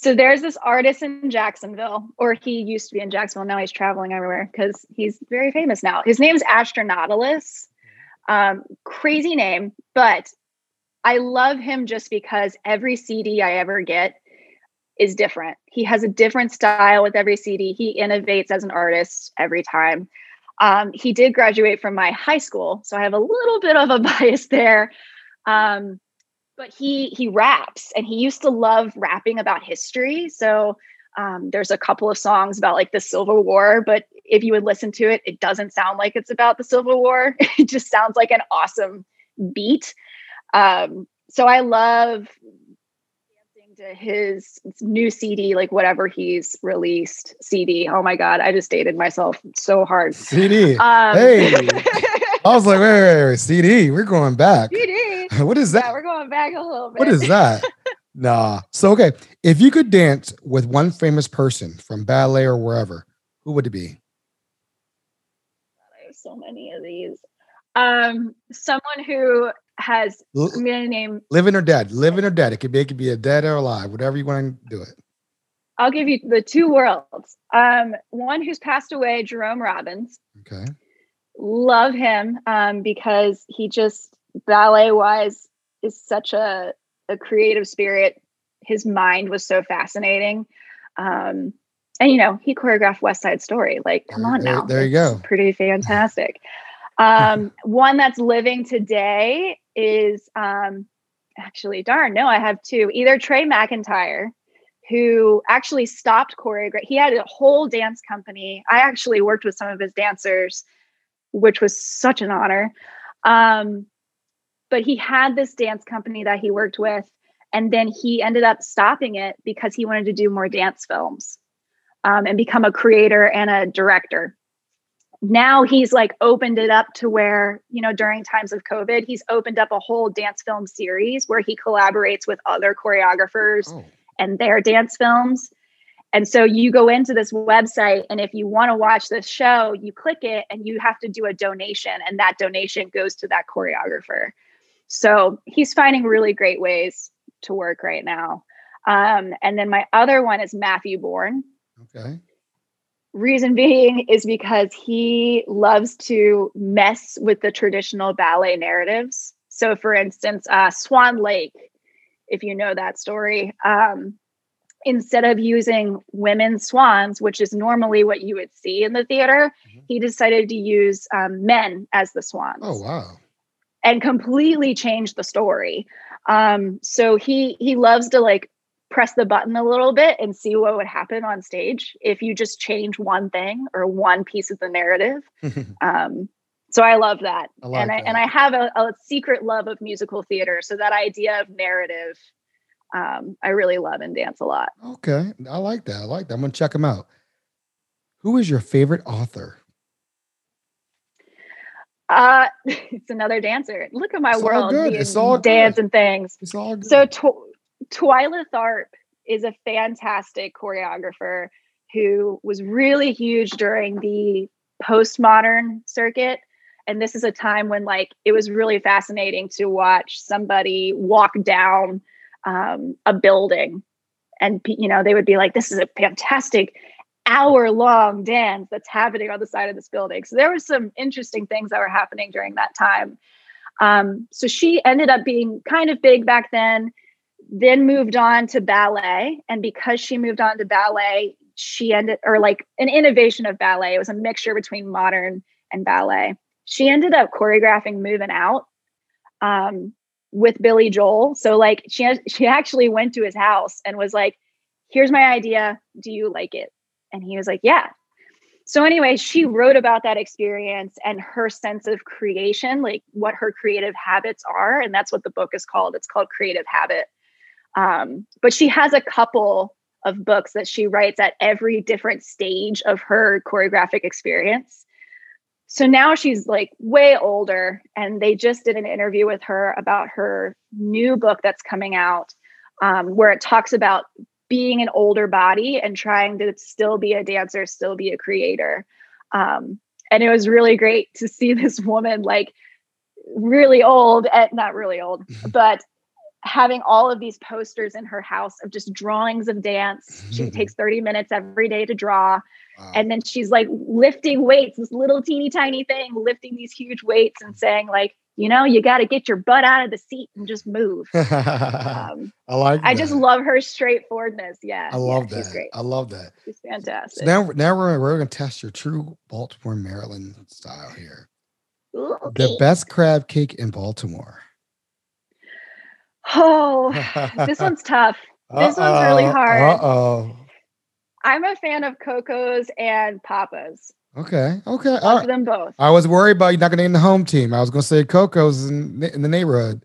So there's this artist in Jacksonville, or he used to be in Jacksonville. Now he's traveling everywhere because he's very famous now. His name's Astronautalis. Um, crazy name, but I love him just because every CD I ever get is different. He has a different style with every CD. He innovates as an artist every time. Um, he did graduate from my high school, so I have a little bit of a bias there. Um, but he he raps and he used to love rapping about history. So um, there's a couple of songs about like the civil war but if you would listen to it it doesn't sound like it's about the civil war. It just sounds like an awesome beat. Um, so i love dancing to his new cd like whatever he's released. Cd oh my god i just dated myself so hard. CD. um, Hey. I was like, wait, wait, wait, CD. We're going back. CD. What is yeah that? we're going back a little bit What is that? nah. So okay, if you could dance with one famous person from ballet or wherever, who would it be? I have so many of these. Um, someone who has I'm gonna name. living or dead? Living or dead? It could be. It could be a dead or alive. Whatever you want to do it. I'll give you the two worlds. Um, one who's passed away, Jerome Robbins. Okay. Love him um, because he just ballet wise is such a a creative spirit. His mind was so fascinating. Um, and you know, he choreographed West Side Story. Like, come on there- now. there you It's go. Pretty fantastic. Um, one that's living today is um, actually, darn, no, I have two. Either Trey McIntyre, who actually stopped choreograph. He had a whole dance company. I actually worked with some of his dancers, which was such an honor. Um, but he had this dance company that he worked with, and then he ended up stopping it because he wanted to do more dance films um, and become a creator and a director. Now he's like opened it up to where you know during times of covid he's opened up a whole dance film series where he collaborates with other choreographers Oh, and their dance films and so you go into this website and if you want to watch this show you click it and you have to do a donation and that donation goes to that choreographer so he's finding really great ways to work right now um, and then my other one is matthew bourne okay. Reason being is because he loves to mess with the traditional ballet narratives. So, for instance, uh, Swan Lake, if you know that story, um, instead of using women swans, which is normally what you would see in the theater, Mhm. he decided to use um, men as the swans Oh wow. and completely changed the story. Um, so he he loves to like press the button a little bit and see what would happen on stage if you just change one thing or one piece of the narrative. Um, so I love that, I like and I that. and I have a, a secret love of musical theater. So that idea of narrative, um, I really love and dance a lot. okay. I like that. I like that. I'm gonna check them out. Who is your favorite author? Uh, it's another dancer. Look at my It's all world, good. It's all dance good. and things. It's all good. So Tw- Twyla Tharp is a fantastic choreographer who was really huge during the postmodern circuit. And this is a time when like it was really fascinating to watch somebody walk down um, a building. And you know they would be like this is a fantastic hour long dance that's happening on the side of this building. So there were some interesting things that were happening during that time. Um, so she ended up being kind of big back then then moved on to ballet. And because she moved on to ballet she ended or like an innovation of ballet. It was a mixture between modern and ballet. She ended up choreographing moving out um, with Billy Joel. So like she she actually went to his house and was like, "Here's my idea. Do you like it?" And he was like, "Yeah." So anyway, she wrote about that experience and her sense of creation, like what her creative habits are, and that's what the book is called. It's called Creative Habit. Um, but she has a couple of books that she writes at every different stage of her choreographic experience. So now she's like way older, and they just did an interview with her about her new book that's coming out, um, where it talks about being an older body and trying to still be a dancer, still be a creator. Um, and it was really great to see this woman like really old at not really old, but having all of these posters in her house of just drawings of dance. She takes 30 minutes every day to draw. Wow. And then she's like lifting weights, this little teeny tiny thing, lifting these huge weights and saying, like, you know, you got to get your butt out of the seat and just move. Um, I like. I just love her straightforwardness. Yeah, I love yeah, that. She's great. I love that. She's fantastic. So now, now we're we're gonna test your true Baltimore, Maryland style here. Ooh, The best crab cake in Baltimore. Oh, this one's tough. This one's really hard. Uh oh. I'm a fan of Koco's and Pappas. Okay. Okay. Love right. them both. I was worried about you not gonna name the home team. I was gonna say Koco's in, in the neighborhood.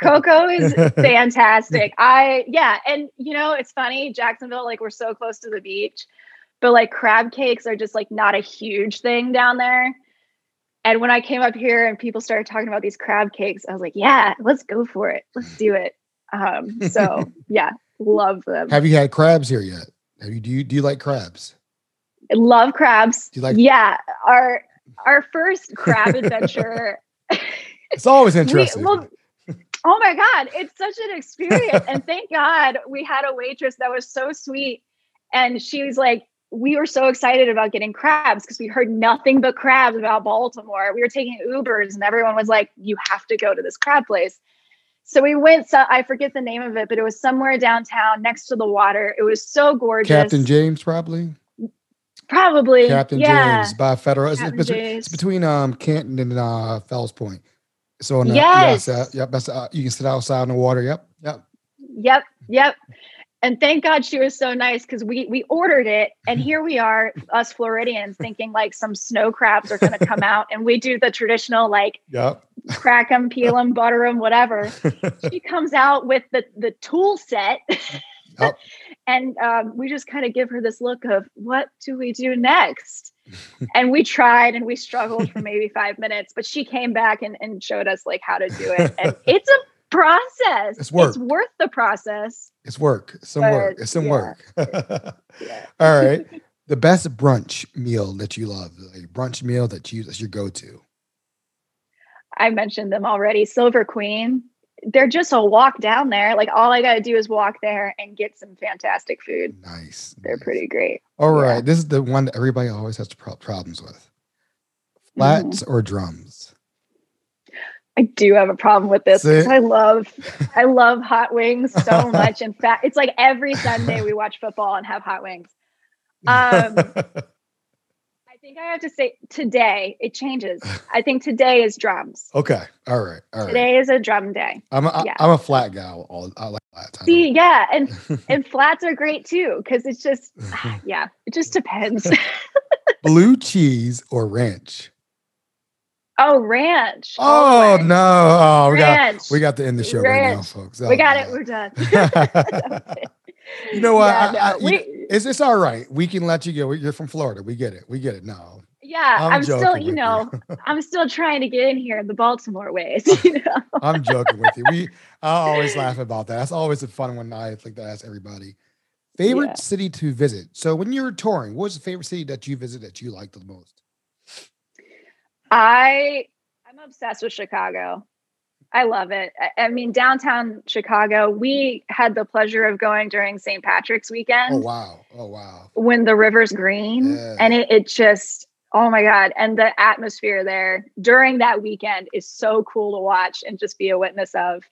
Coco is fantastic. I yeah, and you know it's funny, Jacksonville, like we're so close to the beach, but like crab cakes are just like not a huge thing down there. And when I came up here and people started talking about these crab cakes, I was like, yeah, let's go for it. Let's do it. Um, so yeah, love them. Have you had crabs here yet? Have you do you do you like crabs? I love crabs. Do you like- yeah, our our first crab adventure. It's always we- interesting. well, oh my god, it's such an experience, and thank God we had a waitress that was so sweet, and she was like, we were so excited about getting crabs because we heard nothing but crabs about Baltimore. We were taking Ubers, and everyone was like, you have to go to this crab place. So we went. So I forget the name of it, but it was somewhere downtown next to the water. It was so gorgeous. Captain James, probably. probably Captain yeah. James by Federal. It's, it's, James. it's between um Canton and uh Fells Point. So on the, Yes. yes, uh, yep. That's uh, you can sit outside in the water. Yep, yep. Yep, yep. And thank God she was so nice because we we ordered it, and here we are, us Floridians, thinking like some snow crabs are going to come out, and we do the traditional like Yep. crack them, peel them, butter them, whatever. She comes out with the the tool set, Yep. and um, we just kind of give her this look of what do we do next? and we tried and we struggled for maybe five minutes, but she came back and, and showed us like how to do it, and it's a process. It's work. It's worth the process. It's work. It's some work. It's some yeah. work. Yeah. All right. The best brunch meal that you love, like brunch meal that you that's your go-to. I mentioned them already. Silver Queen. They're just a walk down there. Like all I got to do is walk there and get some fantastic food. Nice. They're nice. pretty great. All right. yeah. This is the one that everybody always has problems with. Mm-hmm. Flats or drums? I do have a problem with this because I love I love hot wings so much. In fact, it's like every Sunday we watch football and have hot wings. Um, I think I have to say today it changes. I think today is drums. okay. All right. All right. Today is a drum day. I'm a, yeah. am a flat guy. All I like flats. I See, yeah, and and flats are great too because it's just yeah, it just depends. Blue cheese or ranch? Oh, ranch. Oh, oh always. no! Oh, we got ranch. we got to end the show right now, Ranch. folks. Oh, we Oh, got it. We're done. You know what? Yeah, I- no, I- you- we- It's it's all right. We can let you go. You're from Florida. We get it. We get it. No, yeah, I'm I'm, still, you know, you. I'm still trying to get in here the Baltimore ways. You know, I'm joking with you. We I always laugh about that. That's always a fun one. I like to ask everybody. Favorite Yeah. city to visit. So when you were touring, what was the favorite city that you visited that you liked the most? I I'm obsessed with Chicago. I love it. I, I mean, downtown Chicago. We had the pleasure of going during St. Patrick's weekend. Oh wow! Oh wow! when the river's green Yeah. and it, it just oh my god and the atmosphere there during that weekend is so cool to watch and just be a witness of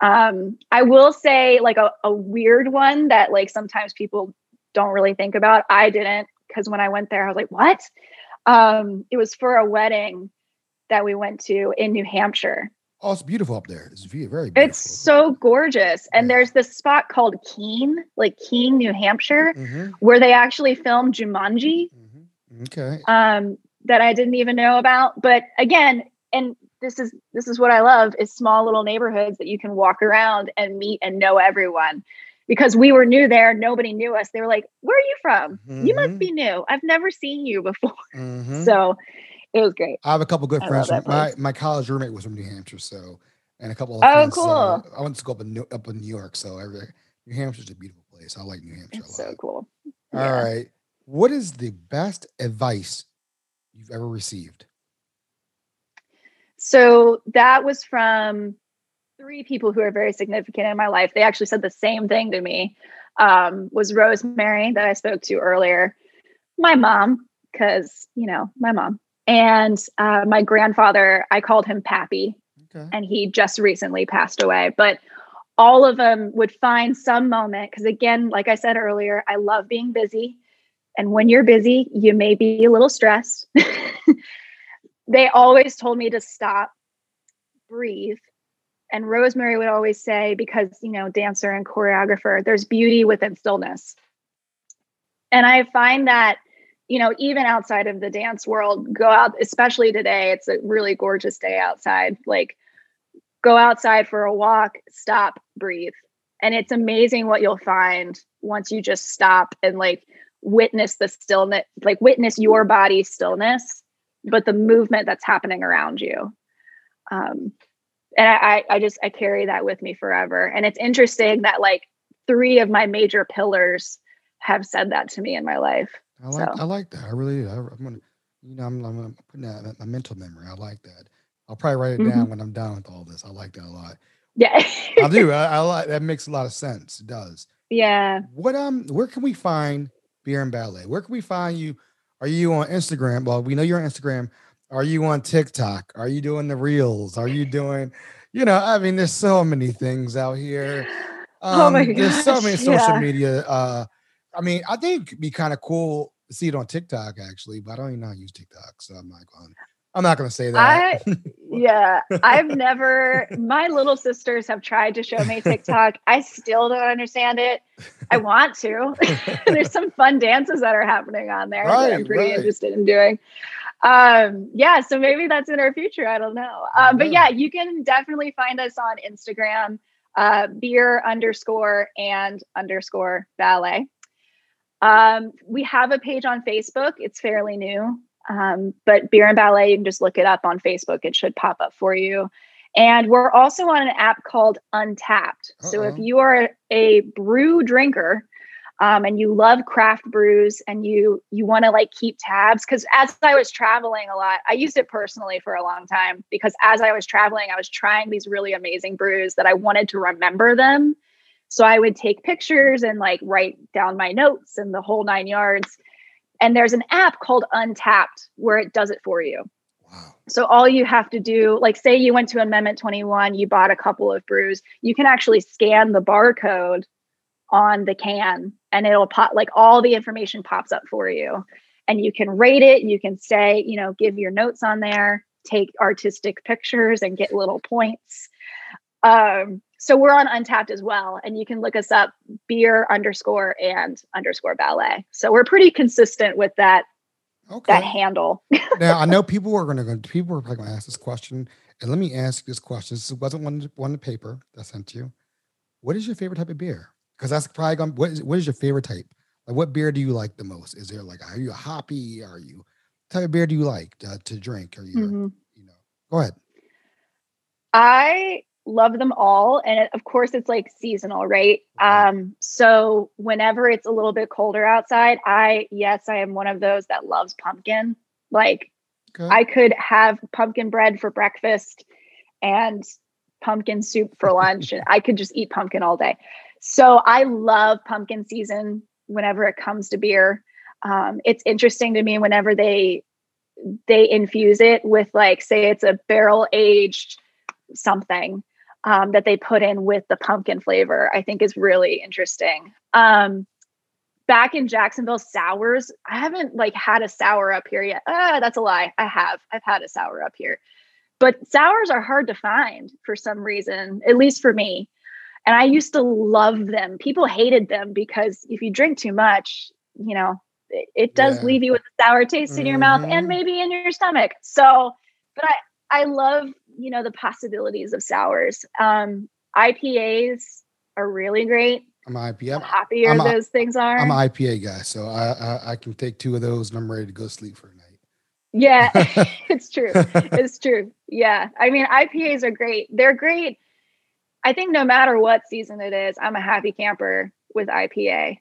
um i will say like a, a weird one that like sometimes people don't really think about i didn't because when i went there i was like what um it was for a wedding that we went to in new hampshire Oh, it's beautiful up there. It's ve- very beautiful. It's so gorgeous. And Yeah. there's this spot called Keene, like Keene, New Hampshire, Mhm, where they actually filmed Jumanji. mhm. Okay. um, that I didn't even know about. But again, and this is this is what I love is small little neighborhoods that you can walk around and meet and know everyone. Because we were new there, nobody knew us. They were like, "Where are you from? You must Mhm. be new. I've never seen you before." Mhm. So it was great. I have a couple good I friends. love From, that my my college roommate was from New Hampshire, so and a couple of Oh, friends. cool. uh, I went to school up in New, up in New York, so every, New Hampshire's a beautiful place. I like New Hampshire It's a lot. so cool. All Yeah. right, what is the best advice you've ever received? So that was from three people who are very significant in my life. They actually said the same thing to me. Um, was Rosemary that I spoke to earlier, my mom, because you know my mom, and uh, my grandfather. I called him Pappy, Okay. and he just recently passed away. But all of them would find some moment because, again, like I said earlier, I love being busy. And when you're busy, you may be a little stressed. they always told me to stop, breathe. And Rosemary would always say, because, you know, dancer and choreographer, there's beauty within stillness. And I find that, you know, even outside of the dance world, go out, especially today, it's a really gorgeous day outside. Like, go outside for a walk, stop, breathe. And it's amazing what you'll find once you just stop and like witness the stillness, like witness your body stillness, but the movement that's happening around you. Um, and I, I just I carry that with me forever. And it's interesting that like three of my major pillars have said that to me in my life. I like So- I like that. I really do. I, am gonna, you know, I'm, I'm gonna put that in my mental memory. I like that. I'll probably write it Mm-hmm. down when I'm done with all this. I like that a lot. Yeah. I do. I, I like that. Makes a lot of sense. It does. yeah. What um? Where can we find beer and ballet? Where can we find you? Are you on Instagram? Well, we know you're on Instagram. Are you on TikTok? Are you doing the reels? Are you doing? You know, I mean, there's so many things out here. Oh my Um, There's so many social yeah. media. Uh, I mean, I think it'd be kind of cool to see it on TikTok actually, but I don't even know how to use TikTok, so I'm not going. I'm not going to say that. Yeah. I've never, my little sisters have tried to show me TikTok. I still don't understand it. I want to. There's some fun dances that are happening on there that I'm pretty right. interested in doing. Um, yeah, so maybe that's in our future. I don't know. Um, but Yeah. you can definitely find us on Instagram, uh, beer underscore and underscore ballet. Um, we have a page on Facebook. It's fairly new. Um, but beer and ballet, you can just look it up on Facebook. It should pop up for you. And we're also on an app called Untappd. So if you are a brew drinker um, and you love craft brews and you you want to like keep tabs, because as I was traveling a lot, I used it personally for a long time because as I was traveling, I was trying these really amazing brews that I wanted to remember them. So I would take pictures and like write down my notes and the whole nine yards. And there's an app called Untappd where it does it for you. wow. So all you have to do, like say you went to Amendment 21, you bought a couple of brews, you can actually scan the barcode on the can and it'll pop like all the information pops up for you. And you can rate it, you can say, you know, give your notes on there, take artistic pictures and get little points. Um, so we're on Untappd as well, and you can look us up beer underscore and underscore ballet. So we're pretty consistent with that Okay. that handle. now I know people are going to go people are probably going to ask this question, and let me ask this question. This wasn't one one the paper that I sent you. What is your favorite type of beer? Because that's probably going. What is what is your favorite type? Like, what beer do you like the most? Is there like, are you a hoppy? Are you what type of beer do you like to, to drink? Are you, Mhm. you know? Go ahead. I love them all. And of course, it's like seasonal, right? Right. Um, so whenever it's a little bit colder outside, I, yes, I am one of those that loves pumpkin. Like, Okay. I could have pumpkin bread for breakfast and pumpkin soup for lunch, and I could just eat pumpkin all day. So I love pumpkin season whenever it comes to beer. Um, it's interesting to me whenever they they infuse it with like say it's a barrel aged something um, that they put in with the pumpkin flavor i think is really interesting. Um, back in jacksonville sours i haven't like had a sour up here yet. Ah, that's a lie. I have. I've had a sour up here. But sours are hard to find for some reason, at least for me. And I used to love them. People hated them because if you drink too much, you know, it, it does Yeah. leave you with a sour taste in your mouth and maybe in your stomach. So, but I I love, you know, the possibilities of sours. Um IPAs are really great. I'm an IPA. The happier I'm a- those things are. I'm an IPA guy, so I, I I can take two of those and I'm ready to go sleep for a night. Yeah, it's true. It's true. Yeah. I mean, IPAs are great. They're great. I think no matter what season it is, I'm a happy camper with IPA.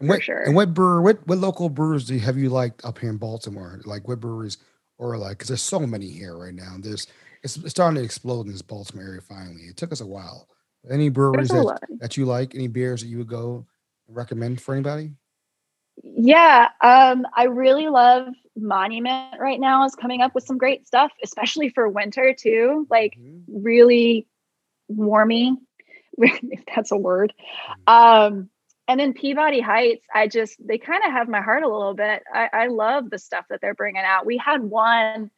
And For what, sure. And what brewer, what what local brewers do you, have you liked up here in Baltimore? Like what breweries, or like because there's so many here right now. There's it's, it's starting to explode in this Baltimore area. Finally, it took us a while. Any breweries that, that you like? Any beers that you would go recommend for anybody? Yeah, um, I really love Monument right now is coming up with some great stuff, especially for winter too. Like Mhm. really warmy, if that's a word. Um, and then Peabody Heights, I just they kind of have my heart a little bit. I, I love the stuff that they're bringing out. We had one,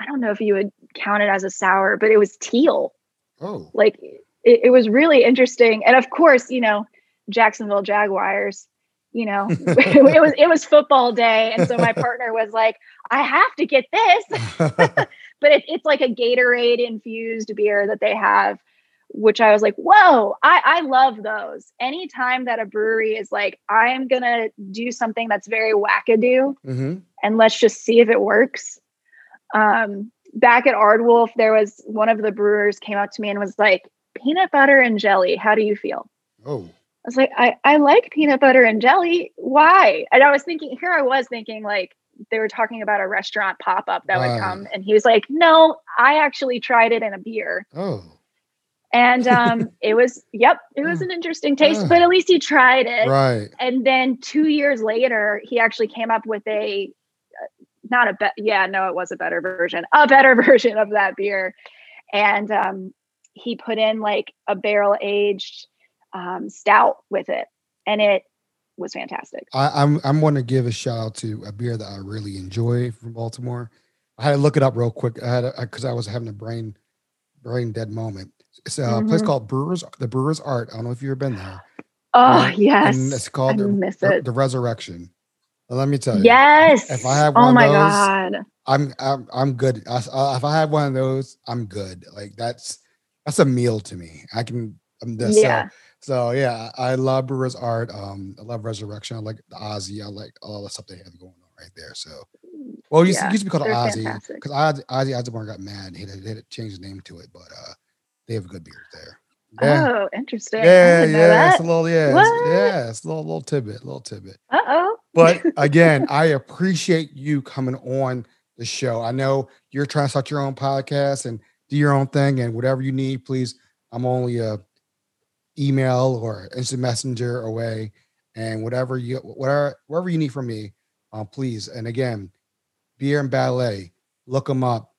I don't know if you would count it as a sour, but it was teal. Oh, Like it, it was really interesting. And of course, you know, Jacksonville Jaguars. You know, it was it was football day, and so my partner was like, "I have to get this." but it, it's like a Gatorade infused beer that they have, which I was like, whoa, I, I love those. Anytime that a brewery is like, I'm gonna do something that's very wackadoo hmm and let's just see if it works. Um, back at Aardwolf, there was one of the brewers came up to me and was like, peanut butter and jelly, how do you feel? oh, I was like, I, I like peanut butter and jelly. Why? And I was thinking, here I was thinking, like, they were talking about a restaurant pop up that Right. would come. And he was like, no, I actually tried it in a beer. oh, And um, it was, yep, it was an interesting taste, but at least he tried it. right. And then two years later, he actually came up with a, uh, not a, be- yeah, no, it was a better version, a better version of that beer. And um, he put in like a barrel aged um, stout with it. And it was fantastic. I, I'm I'm want to give a shout out to a beer that I really enjoy from Baltimore. I had to look it up real quick. I had because I was having a brain brain dead moment. It's a place Mhm. called Brewers the Brewers Art. I don't know if you've ever been there. Oh, and yes. And it's called the, it. the Resurrection. Let me tell you. Yes. If I have oh one of my those, God. I'm I'm I'm good. I, I- if I have one of those, I'm good. Like that's that's a meal to me. I can. I'm this. Yeah. So, so yeah, I love Brewers Art. Um, I love Resurrection. I like the Ozzy. I like all the stuff they have going on right there. So, well, it used, Yeah, it used to be called Ozzy because Ozzy, Ozzy Osbourne got mad. He had, he had to change the name to it, but uh, they have a good beers there. Yeah, Oh, interesting. Yeah, yeah. It's a little, yeah, it's, yeah. It's a little, little tidbit, little tidbit. Uh oh. But again, I appreciate you coming on the show. I know you're trying to start your own podcast and do your own thing, and whatever you need, please. I'm only a email or instant messenger away, and whatever you whatever whatever you need from me, uh, please. And again, beer and ballet, look them up,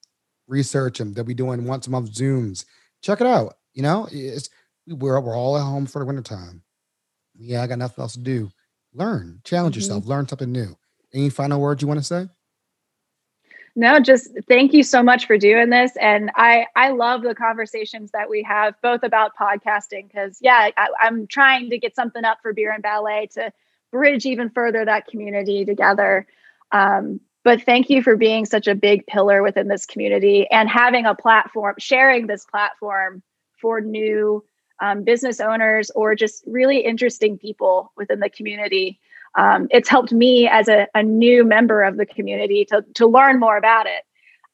research them. They'll be doing once a month zooms. Check it out. You know, it's we're we're all at home for the wintertime. Yeah, I got nothing else to do. Learn, challenge Mhm. yourself, learn something new. Any final words you want to say? No, just thank you so much for doing this. And I I love the conversations that we have both about podcasting because yeah, I, I'm trying to get something up for beer and ballet to bridge even further that community together. Um, but thank you for being such a big pillar within this community and having a platform, sharing this platform for new um, business owners or just really interesting people within the community um, it's helped me as a, a new member of the community to, to learn more about it.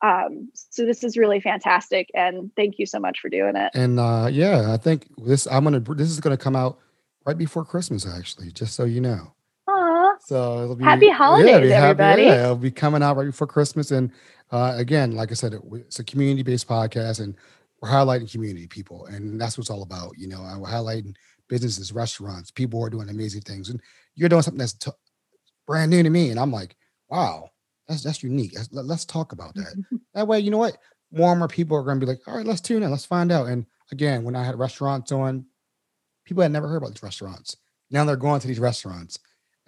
Um, so this is really fantastic, and thank you so much for doing it. And uh yeah, I think this I'm gonna this is gonna come out right before Christmas, actually, just so you know. So it'll be Happy holidays, it'll be everybody. yeah, it'll be coming out right before Christmas. And uh, again, like I said, it, it's a community-based podcast, and we're highlighting community people, and that's what it's all about. You know, and we're highlighting businesses, restaurants, people who are doing amazing things, and you're doing something that's t- brand new to me, and I'm like, wow, that's that's unique. Let's, let's talk about that. That way, you know what? More and more people are going to be like, all right, let's tune in, let's find out. And again, when I had restaurants on, people had never heard about these restaurants. Now they're going to these restaurants.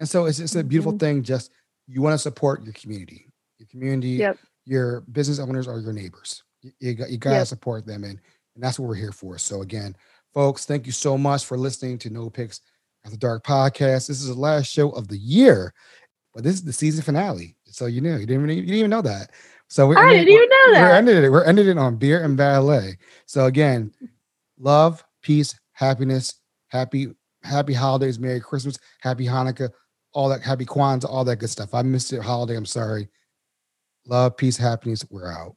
And so it's, it's a beautiful Mhm. thing. Just you want to support your community, your community, Yep. your business owners are your neighbors. you, you got you gotta support them, and and that's what we're here for. So again, folks, thank you so much for listening to No Picks the Dark podcast. This is the last show of the year, but this is the season finale. So you knew you didn't even, you didn't even know that. So we're I ending- didn't even know we're that. ended it. We're ended it on beer and ballet. So again, love, peace, happiness, happy, happy holidays, Merry Christmas, Happy Hanukkah, all that, Happy Kwanzaa, all that good stuff. I missed it holiday. I'm sorry. Love, peace, happiness. We're out.